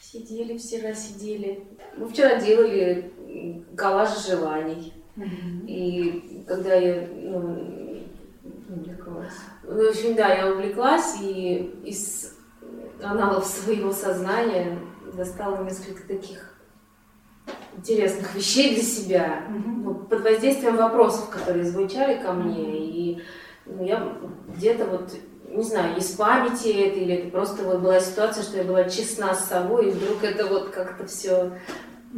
Сидели вчера, сидели. Мы вчера делали коллаж желаний. Mm-hmm. И когда я ну, увлеклась. В общем, да, я увлеклась и из аналогов своего сознания достала несколько таких интересных вещей для себя, mm-hmm. под воздействием вопросов, которые звучали ко мне. Mm-hmm. И ну, я где-то вот, не знаю, из памяти это, или это просто вот была ситуация, что я была честна с собой, и вдруг это вот как-то все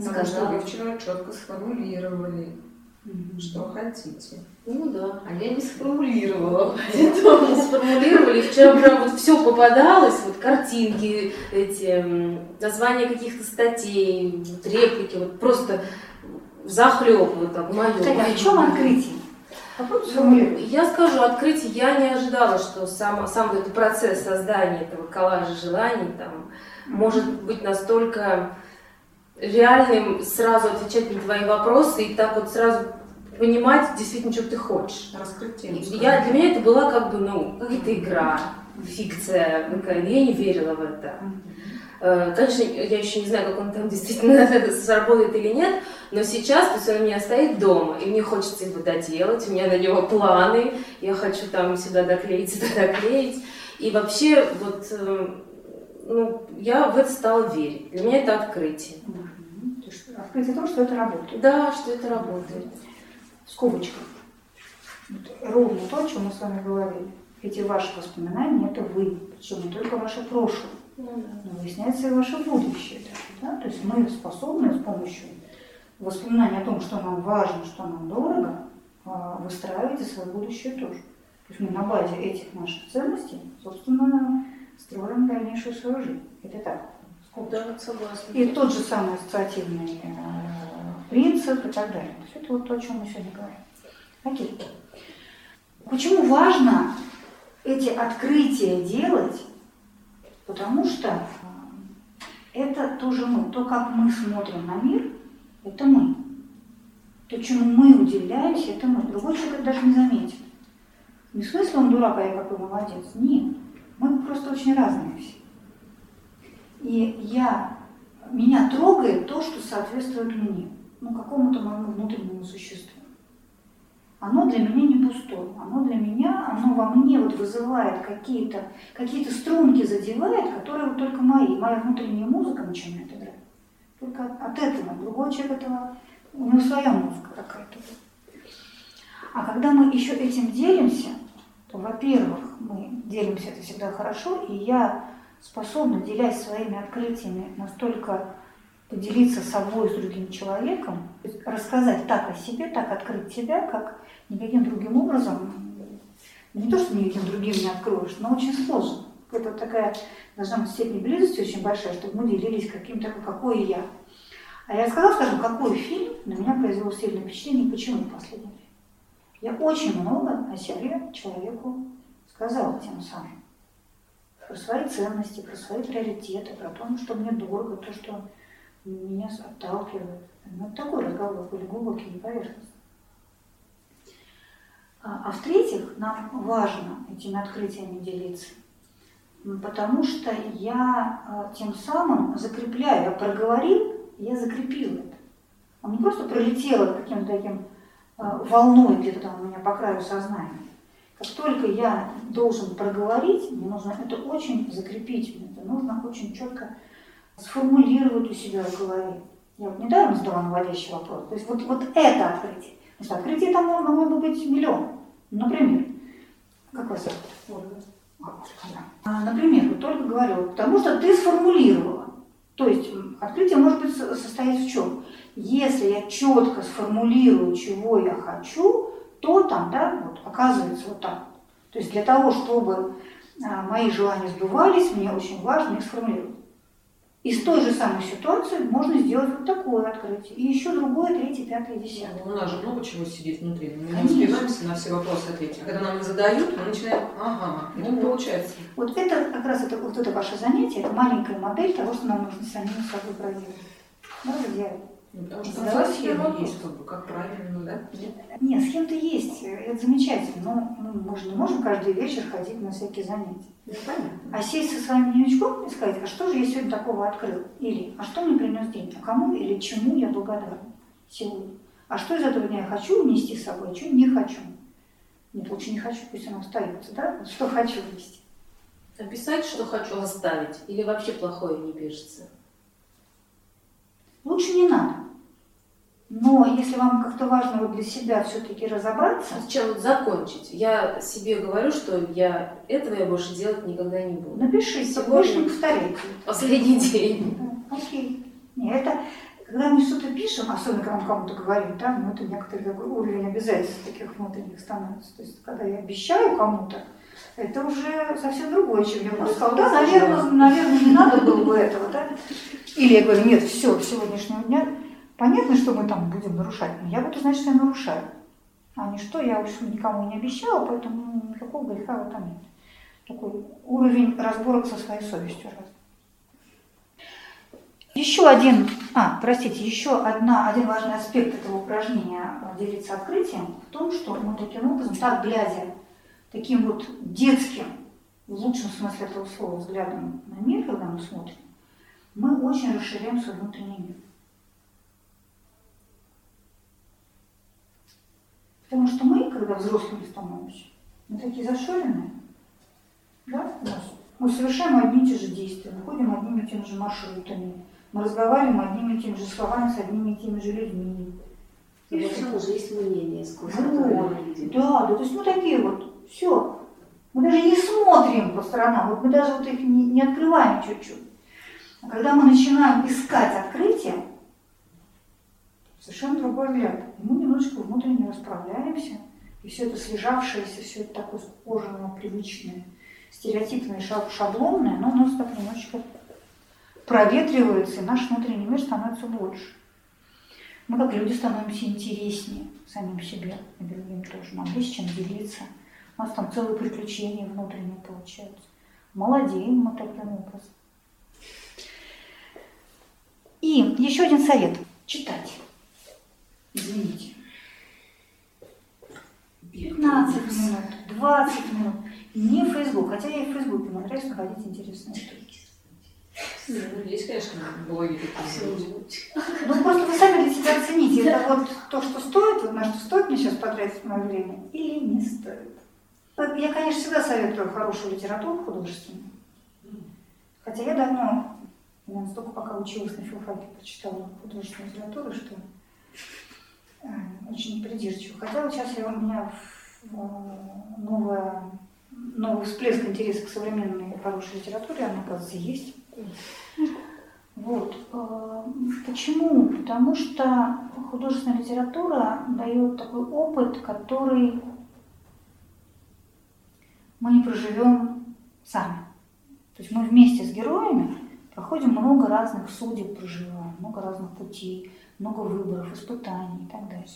сказала. Ну, вы вчера четко сформулировали что хотите. Ну да. А я не сформулировала. Не сформулировали. Вчера прям вот все попадалось, вот картинки, эти названия каких-то статей, вот реплики, вот просто захлеб вот так мое. Кстати, а в чем открытие? Ну, я скажу, открытие, я не ожидала, что сам, сам этот процесс создания этого коллажа желаний там, может быть настолько реальным сразу отвечать на твои вопросы и так вот сразу понимать действительно, что ты хочешь. Раскрыть тему. Я, для меня это была как бы, ну, какая-то игра, фикция, я не верила в это. Э, конечно, я еще не знаю, как он там действительно сработает или нет, но сейчас, то есть он у меня стоит дома, и мне хочется его доделать, у меня на него планы, я хочу там сюда доклеить, сюда доклеить. И вообще, вот э, ну, я в это стала верить. Для меня это открытие. Угу. Открытие того, что это работает. Да, что это работает. В скобочках. Вот, ровно то, о чем мы с вами говорили. Эти ваши воспоминания – это вы, причем не только ваше прошлое, ну, да. но выясняется и ваше будущее. Да? То есть мы способны с помощью воспоминаний о том, что нам важно, что нам дорого, а, выстраивать и свое будущее тоже. То есть мы на базе этих наших ценностей, собственно, строим дальнейшую свою жизнь. Это так. Да, согласна. И тот же самый ассоциативный э, принцип и так далее. То есть это вот то, о чем мы сегодня говорим. Окей. Почему важно эти открытия делать? Потому что э, это тоже мы. То, как мы смотрим на мир, это мы. То, чему мы уделяемся, это мы. Другой человек даже не заметит. Не в смысле он дурак, а я какой молодец. Нет. Мы просто очень разные все. И я, меня трогает то, что соответствует мне, ну, какому-то моему внутреннему существу. Оно для меня не пустое, оно для меня, оно во мне вот вызывает какие-то какие струнки, задевает, которые вот только мои. Моя внутренняя музыка начинает играть. Только от этого. Другой человек этого, у него своя музыка какая-то. А когда мы еще этим делимся, то, во-первых, мы делимся это всегда хорошо, и я способна, делясь своими открытиями, настолько поделиться собой с другим человеком, рассказать так о себе, так открыть себя, как никаким другим образом, не то, что никаким другим не откроешь, но очень сложно. Это такая должна быть степень близости очень большая, чтобы мы делились каким-то, какой я. А я рассказала, скажем, какой фильм на меня произвел сильное впечатление почему время. Я очень много о себе человеку сказала тем самым. Про свои ценности, про свои приоритеты, про то, что мне дорого, то, что меня отталкивает. Ну, это такой разговор, более глубокий, не поверхностный. А, а в-третьих, нам важно этими открытиями делиться, потому что я а, тем самым закрепляю, я проговорил, я закрепил это. Он не просто пролетело каким-то таким а, волной где-то там у меня по краю сознания. Как только я должен проговорить, мне нужно это очень закрепить, мне это нужно очень четко сформулировать у себя в голове. Я вот недаром задала наводящий вопрос. То есть вот, вот это открытие. Потому что открытие там можно, могло быть миллион. Например, как вас зовут? Ольга. А, например, вот только говорю, потому что ты сформулировала. То есть открытие может быть состоять в чем? Если я четко сформулирую, чего я хочу, то там, да, вот оказывается вот так. То есть для того, чтобы а, мои желания сбывались, мне очень важно их сформулировать. Из той же самой ситуации можно сделать вот такое открытие. И еще другое, третье, пятое, десятое. Ну, у нас же много чего сидит внутри. Мы не успеваемся на все вопросы ответить. Когда нам их задают, мы начинаем, ага, и тут получается. Вот это как раз это, вот это ваше занятие, это маленькая модель того, что нам нужно самим собой проделать. Да, друзья? Ну, потому что там схема есть, как, бы, как правильно, да? Нет, схема-то есть, это замечательно, но ну, мы же не можем каждый вечер ходить на всякие занятия. Ну, понятно. А сесть со своим дневничком и сказать, а что же я сегодня такого открыл? Или, а что мне принес день? А кому или чему я благодарна сегодня? А что из этого дня я хочу внести с собой, а что не хочу? Нет, лучше не хочу, пусть оно остается, да? Вот что хочу внести. Написать, что хочу оставить, или вообще плохое не пишется? Лучше не надо. Но если вам как-то важно вот для себя все-таки разобраться... Сначала вот закончить. Я себе говорю, что я этого я больше делать никогда не буду. Напишите, больше не повторяйте. Последний день. Окей. Нет, это когда мы что-то пишем, особенно когда мы кому-то говорим, да, ну это некоторый такой уровень обязательств таких внутренних становится. То есть когда я обещаю кому-то, это уже совсем другое, чем я просто сказала, да, наверное, наверное, не надо было бы этого, да. Или я говорю, нет, все, сегодняшнего дня Понятно, что мы там будем нарушать, но я буду знать, что я нарушаю. А не что, я, общем, никому не обещала, поэтому никакого греха в этом нет. Такой уровень разборок со своей совестью. Еще один, а, простите, еще одна, один важный аспект этого упражнения делиться открытием в том, что мы таким образом, так глядя, таким вот детским, в лучшем смысле этого слова, взглядом на мир, когда мы смотрим, мы очень расширяем свой внутренний мир. Потому что мы, когда взрослыми становимся, мы такие зашоренные, да, у нас. Мы совершаем одни и те же действия, мы ходим одними и теми же маршрутами, мы разговариваем одними и теми же словами с одними и теми же людьми. И все равно же есть мнение сквозь вот. Да, да, то есть мы такие вот, все. Мы даже не смотрим по сторонам, вот мы даже вот их не, не открываем чуть-чуть. А когда мы начинаем искать открытие, совершенно другой взгляд. И мы немножечко внутренне расправляемся, и все это слежавшееся, все это такое кожаное, привычное, стереотипное, шаблонное, но у нас так немножечко проветривается, и наш внутренний мир становится больше. Мы как люди становимся интереснее самим себе и другим тоже. Нам есть чем делиться. У нас там целые приключения внутренние получаются. Молодеем мы таким образом. И еще один совет. Читать. Извините. 15 минут, 20 минут. Не в Facebook, хотя я и в мне нравится находить интересные штуки. Ну, есть, конечно, блоги такие. Ну, просто вы сами для себя оцените, это вот то, что стоит, на что стоит мне сейчас потратить мое время, или не стоит. Я, конечно, всегда советую хорошую литературу художественную. Хотя я давно, я настолько пока училась на филфаке, прочитала художественную литературу, что очень придирчиво. Хотя вот сейчас я, у меня новая, новый всплеск интереса к современной хорошей литературе, она, оказывается, есть. Вот. Э, почему? Потому что художественная литература дает такой опыт, который мы не проживем сами. То есть мы вместе с героями проходим много разных судеб, проживаем, много разных путей много выборов, испытаний и так далее.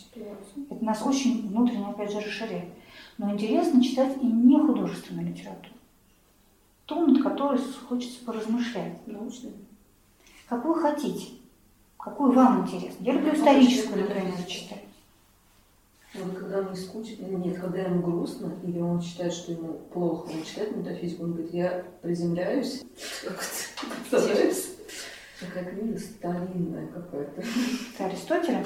Это нас очень внутренне, опять же, расширяет. Но интересно читать и не художественную литературу. ту, над которой хочется поразмышлять. Научно. Какую хотите, какую вам интересно. Я люблю историческую, например, читать. Вот когда мне скучно, нет, когда ему грустно, или он считает, что ему плохо, он читает метафизику, он говорит, я приземляюсь, представляешь? Такая книга старинная какая-то. Это Аристотеля?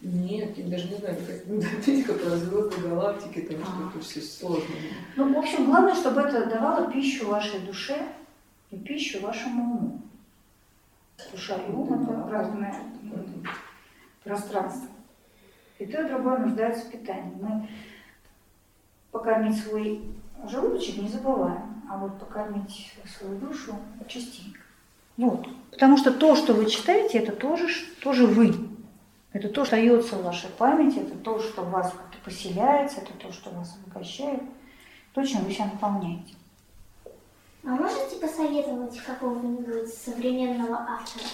Нет, я даже не знаю, как метафизика про звезды, галактики, там А. что-то все сложно. Ну, в общем, главное, чтобы это давало пищу вашей душе и пищу вашему уму. Душа и ум – это разное пространство. И то, и другое нуждается в питании. Мы покормить свой желудочек не забываем, а вот покормить свою душу частенько. Вот. Потому что то, что вы читаете, это тоже, тоже вы. Это то, что остается в вашей памяти, это то, что в вас как-то поселяется, это то, что вас обогащает, то, чем вы себя наполняете. А можете посоветовать какого-нибудь современного автора?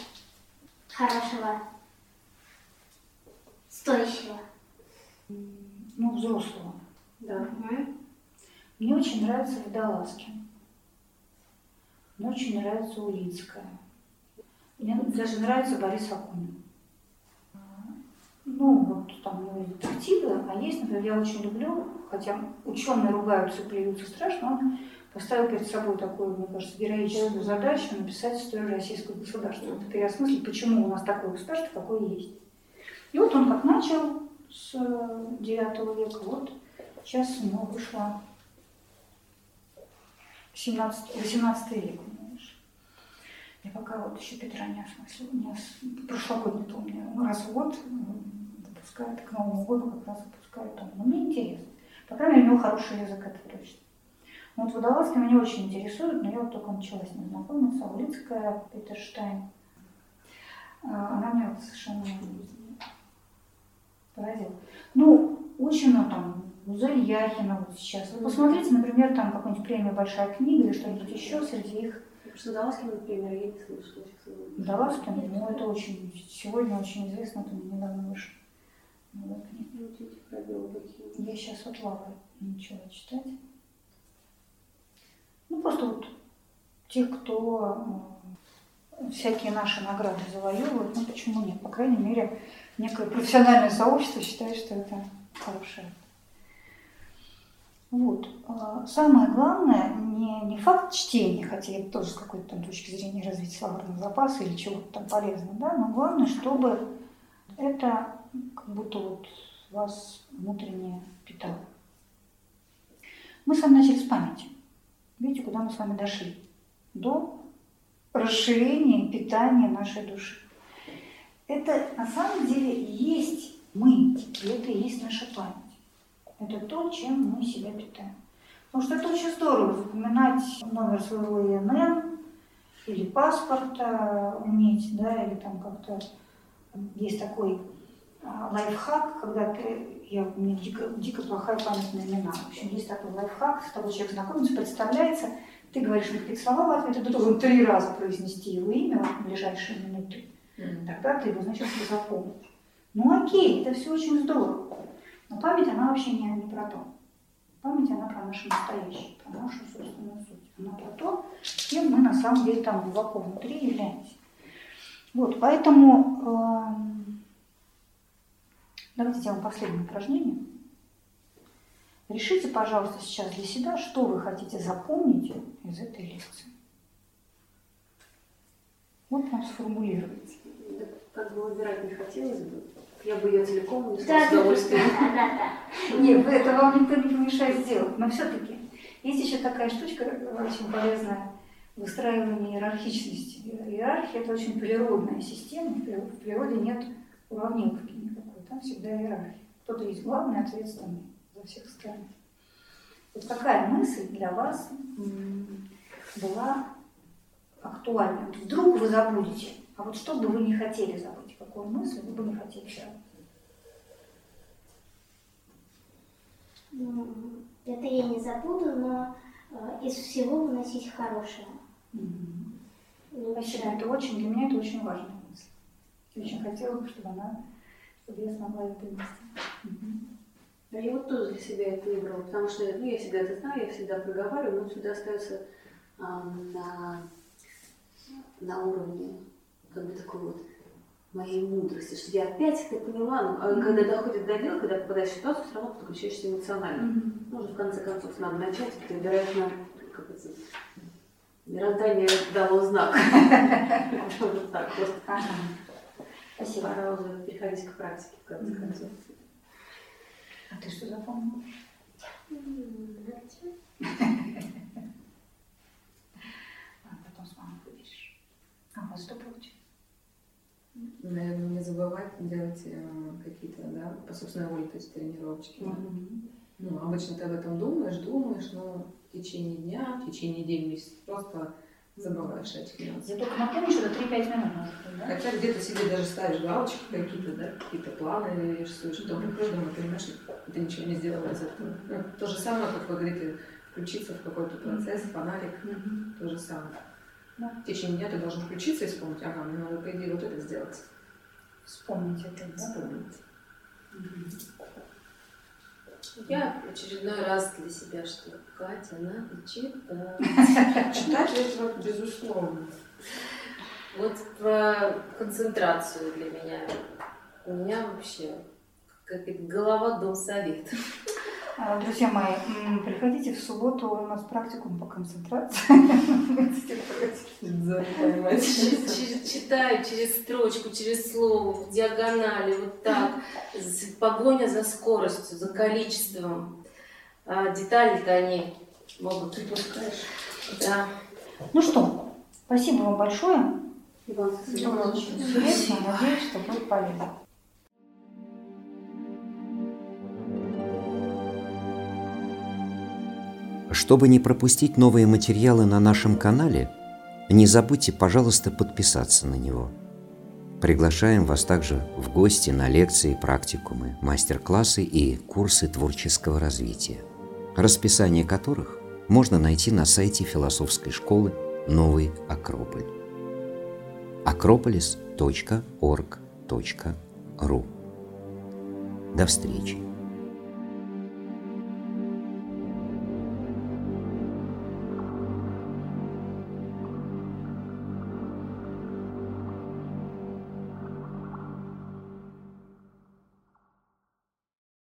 Хорошего, стоящего. Ну, взрослого. Да. Мне очень нравится Водолазкин. Мне очень нравится Улицкая. Мне даже нравится Борис Акунин. Ну, вот там у него детективы, а есть, например, я очень люблю, хотя ученые ругаются плюются страшно, он поставил перед собой такую, мне кажется, героическую задачу написать историю российского государства. Вот переосмыслить, почему у нас такое государство, какое есть. И вот он как начал с IX века, вот сейчас у него вышло 17, 18 век, понимаешь. Я пока вот еще Петра не осмыслила, не ос... прошлогодний помню, раз в год м, выпускает, к Новому году как раз выпускает том. Но мне интересно. По крайней мере, у него хороший язык, это точно. Ну, Вот Водолазский меня очень интересует, но я вот только начала с ним знакомиться. Улицкая, Питерштайн. А, Она меня вот совершенно поразила. Ну, очень ну, там, Гузель Яхина вот сейчас. Вы посмотрите, например, там какую-нибудь премию «Большая книга» или что-нибудь еще среди их Что Даласкин, например, я не слышала. Водолазкин, ну, это очень, сегодня очень известно, это недавно вышло. Ну, вот. Я сейчас вот Лавры начала читать. Ну, просто вот те, кто всякие наши награды завоевывают, ну почему нет? По крайней мере, некое профессиональное сообщество считает, что это хорошее. Вот. А Самое главное не, не факт чтения, хотя это тоже с какой-то там точки зрения развить словарного запаса или чего-то там полезного, да, но главное, чтобы это как будто вот вас внутренне питало. Мы с вами начали с памяти. Видите, куда мы с вами дошли? До расширения питания нашей души. Это на самом деле есть мы, и это и есть наша память. Это то, чем мы себя питаем. Потому что это очень здорово запоминать номер своего ИНН или паспорта уметь, да, или там как-то есть такой а, лайфхак, когда ты, я, у меня дико, дико плохая память на имена. В общем, есть такой лайфхак, с тобой человек знакомится, представляется, ты говоришь ему какие слова в ответ, ты должен три раза произнести его имя в ближайшие минуты. Тогда ты его, значит, запомнишь. Ну окей, это все очень здорово. Но память, она вообще не, не про то. Память, она про наше настоящее, про нашу собственную суть. Она про то, кем мы на самом деле там глубоко внутри являемся. Вот, поэтому эм, давайте сделаем последнее упражнение. Решите, пожалуйста, сейчас для себя, что вы хотите запомнить из этой лекции. Вот прям сформулируйте. Да, как бы выбирать не хотелось бы. Я бы ее целиком не Да, с удовольствием. да, да, да. Нет, это вам никто не помешает сделать. Но все-таки есть еще такая штучка очень полезная выстраивание иерархичности. Иерархия – это очень природная система. В природе- нет уравниловки никакой. Там всегда иерархия. Кто-то есть главный, ответственный за всех остальных. Вот какая мысль для вас была актуальна? Вдруг вы забудете, а вот что бы вы не хотели забыть? Какую мысль вы бы не хотели забыть? М, Это я не забуду, но э, из всего выносить хорошее. Лучше. Спасибо. Это очень, для меня это очень важная мысль. Я очень хотела бы, чтобы она, чтобы я смогла ее донести. Мгм. Да я вот тоже для себя это выбрала, потому что ну, я всегда это знаю, я всегда проговариваю, но всегда остается а, на, на уровне как бы такой вот моей мудрости, что я опять это поняла, но а когда доходит до дела, когда попадаешь в ситуацию, все равно подключаешься эмоционально. Ну, уже в конце концов надо начать, ты, вероятно, как это, мироздание дало знак. Так. Ага. Спасибо. Пора уже переходить к практике, в конце концов. А ты что запомнила? А, потом с мамой выберешь. А у вас что получилось? Наверное, не забывать делать э, какие-то, да, по собственной воле, то есть тренировочки. Ну, обычно ты об этом думаешь, думаешь, но в течение дня, в течение недели, месяца просто забываешь этих нюансов. Я только напомню, что это 3-5 минут надо, да? Хотя где-то себе даже ставишь галочки какие-то, да, какие-то планы рисуешь, потом приходишь домой, понимаешь, что ты ничего не сделала из этого. Ну, то же самое, как вы говорите, включиться в какой-то процесс, фонарик, то же самое. Да. В течение дня ты должен включиться и вспомнить, ага, мне надо, по идее, вот это сделать. Вспомнить это, да? Вспомнить. Я в очередной раз для себя, что Катя, надо читать. Читать это безусловно. Вот про концентрацию для меня. У меня вообще как голова дом совет. А, Друзья мои, приходите в субботу, у нас практикум по концентрации. Читаю через строчку, через слово, в диагонали, вот так. Погоня за скоростью, за количеством. А детали-то они могут... Да. Ну что, спасибо вам большое. Иван, интересно, надеюсь, что будет полезно. Чтобы не пропустить новые материалы на нашем канале, не забудьте, пожалуйста, подписаться на него. Приглашаем вас также в гости на лекции, практикумы, мастер-классы и курсы творческого развития, расписание которых можно найти на сайте философской школы «Новый Акрополь» акрополис.орг.ру До встречи!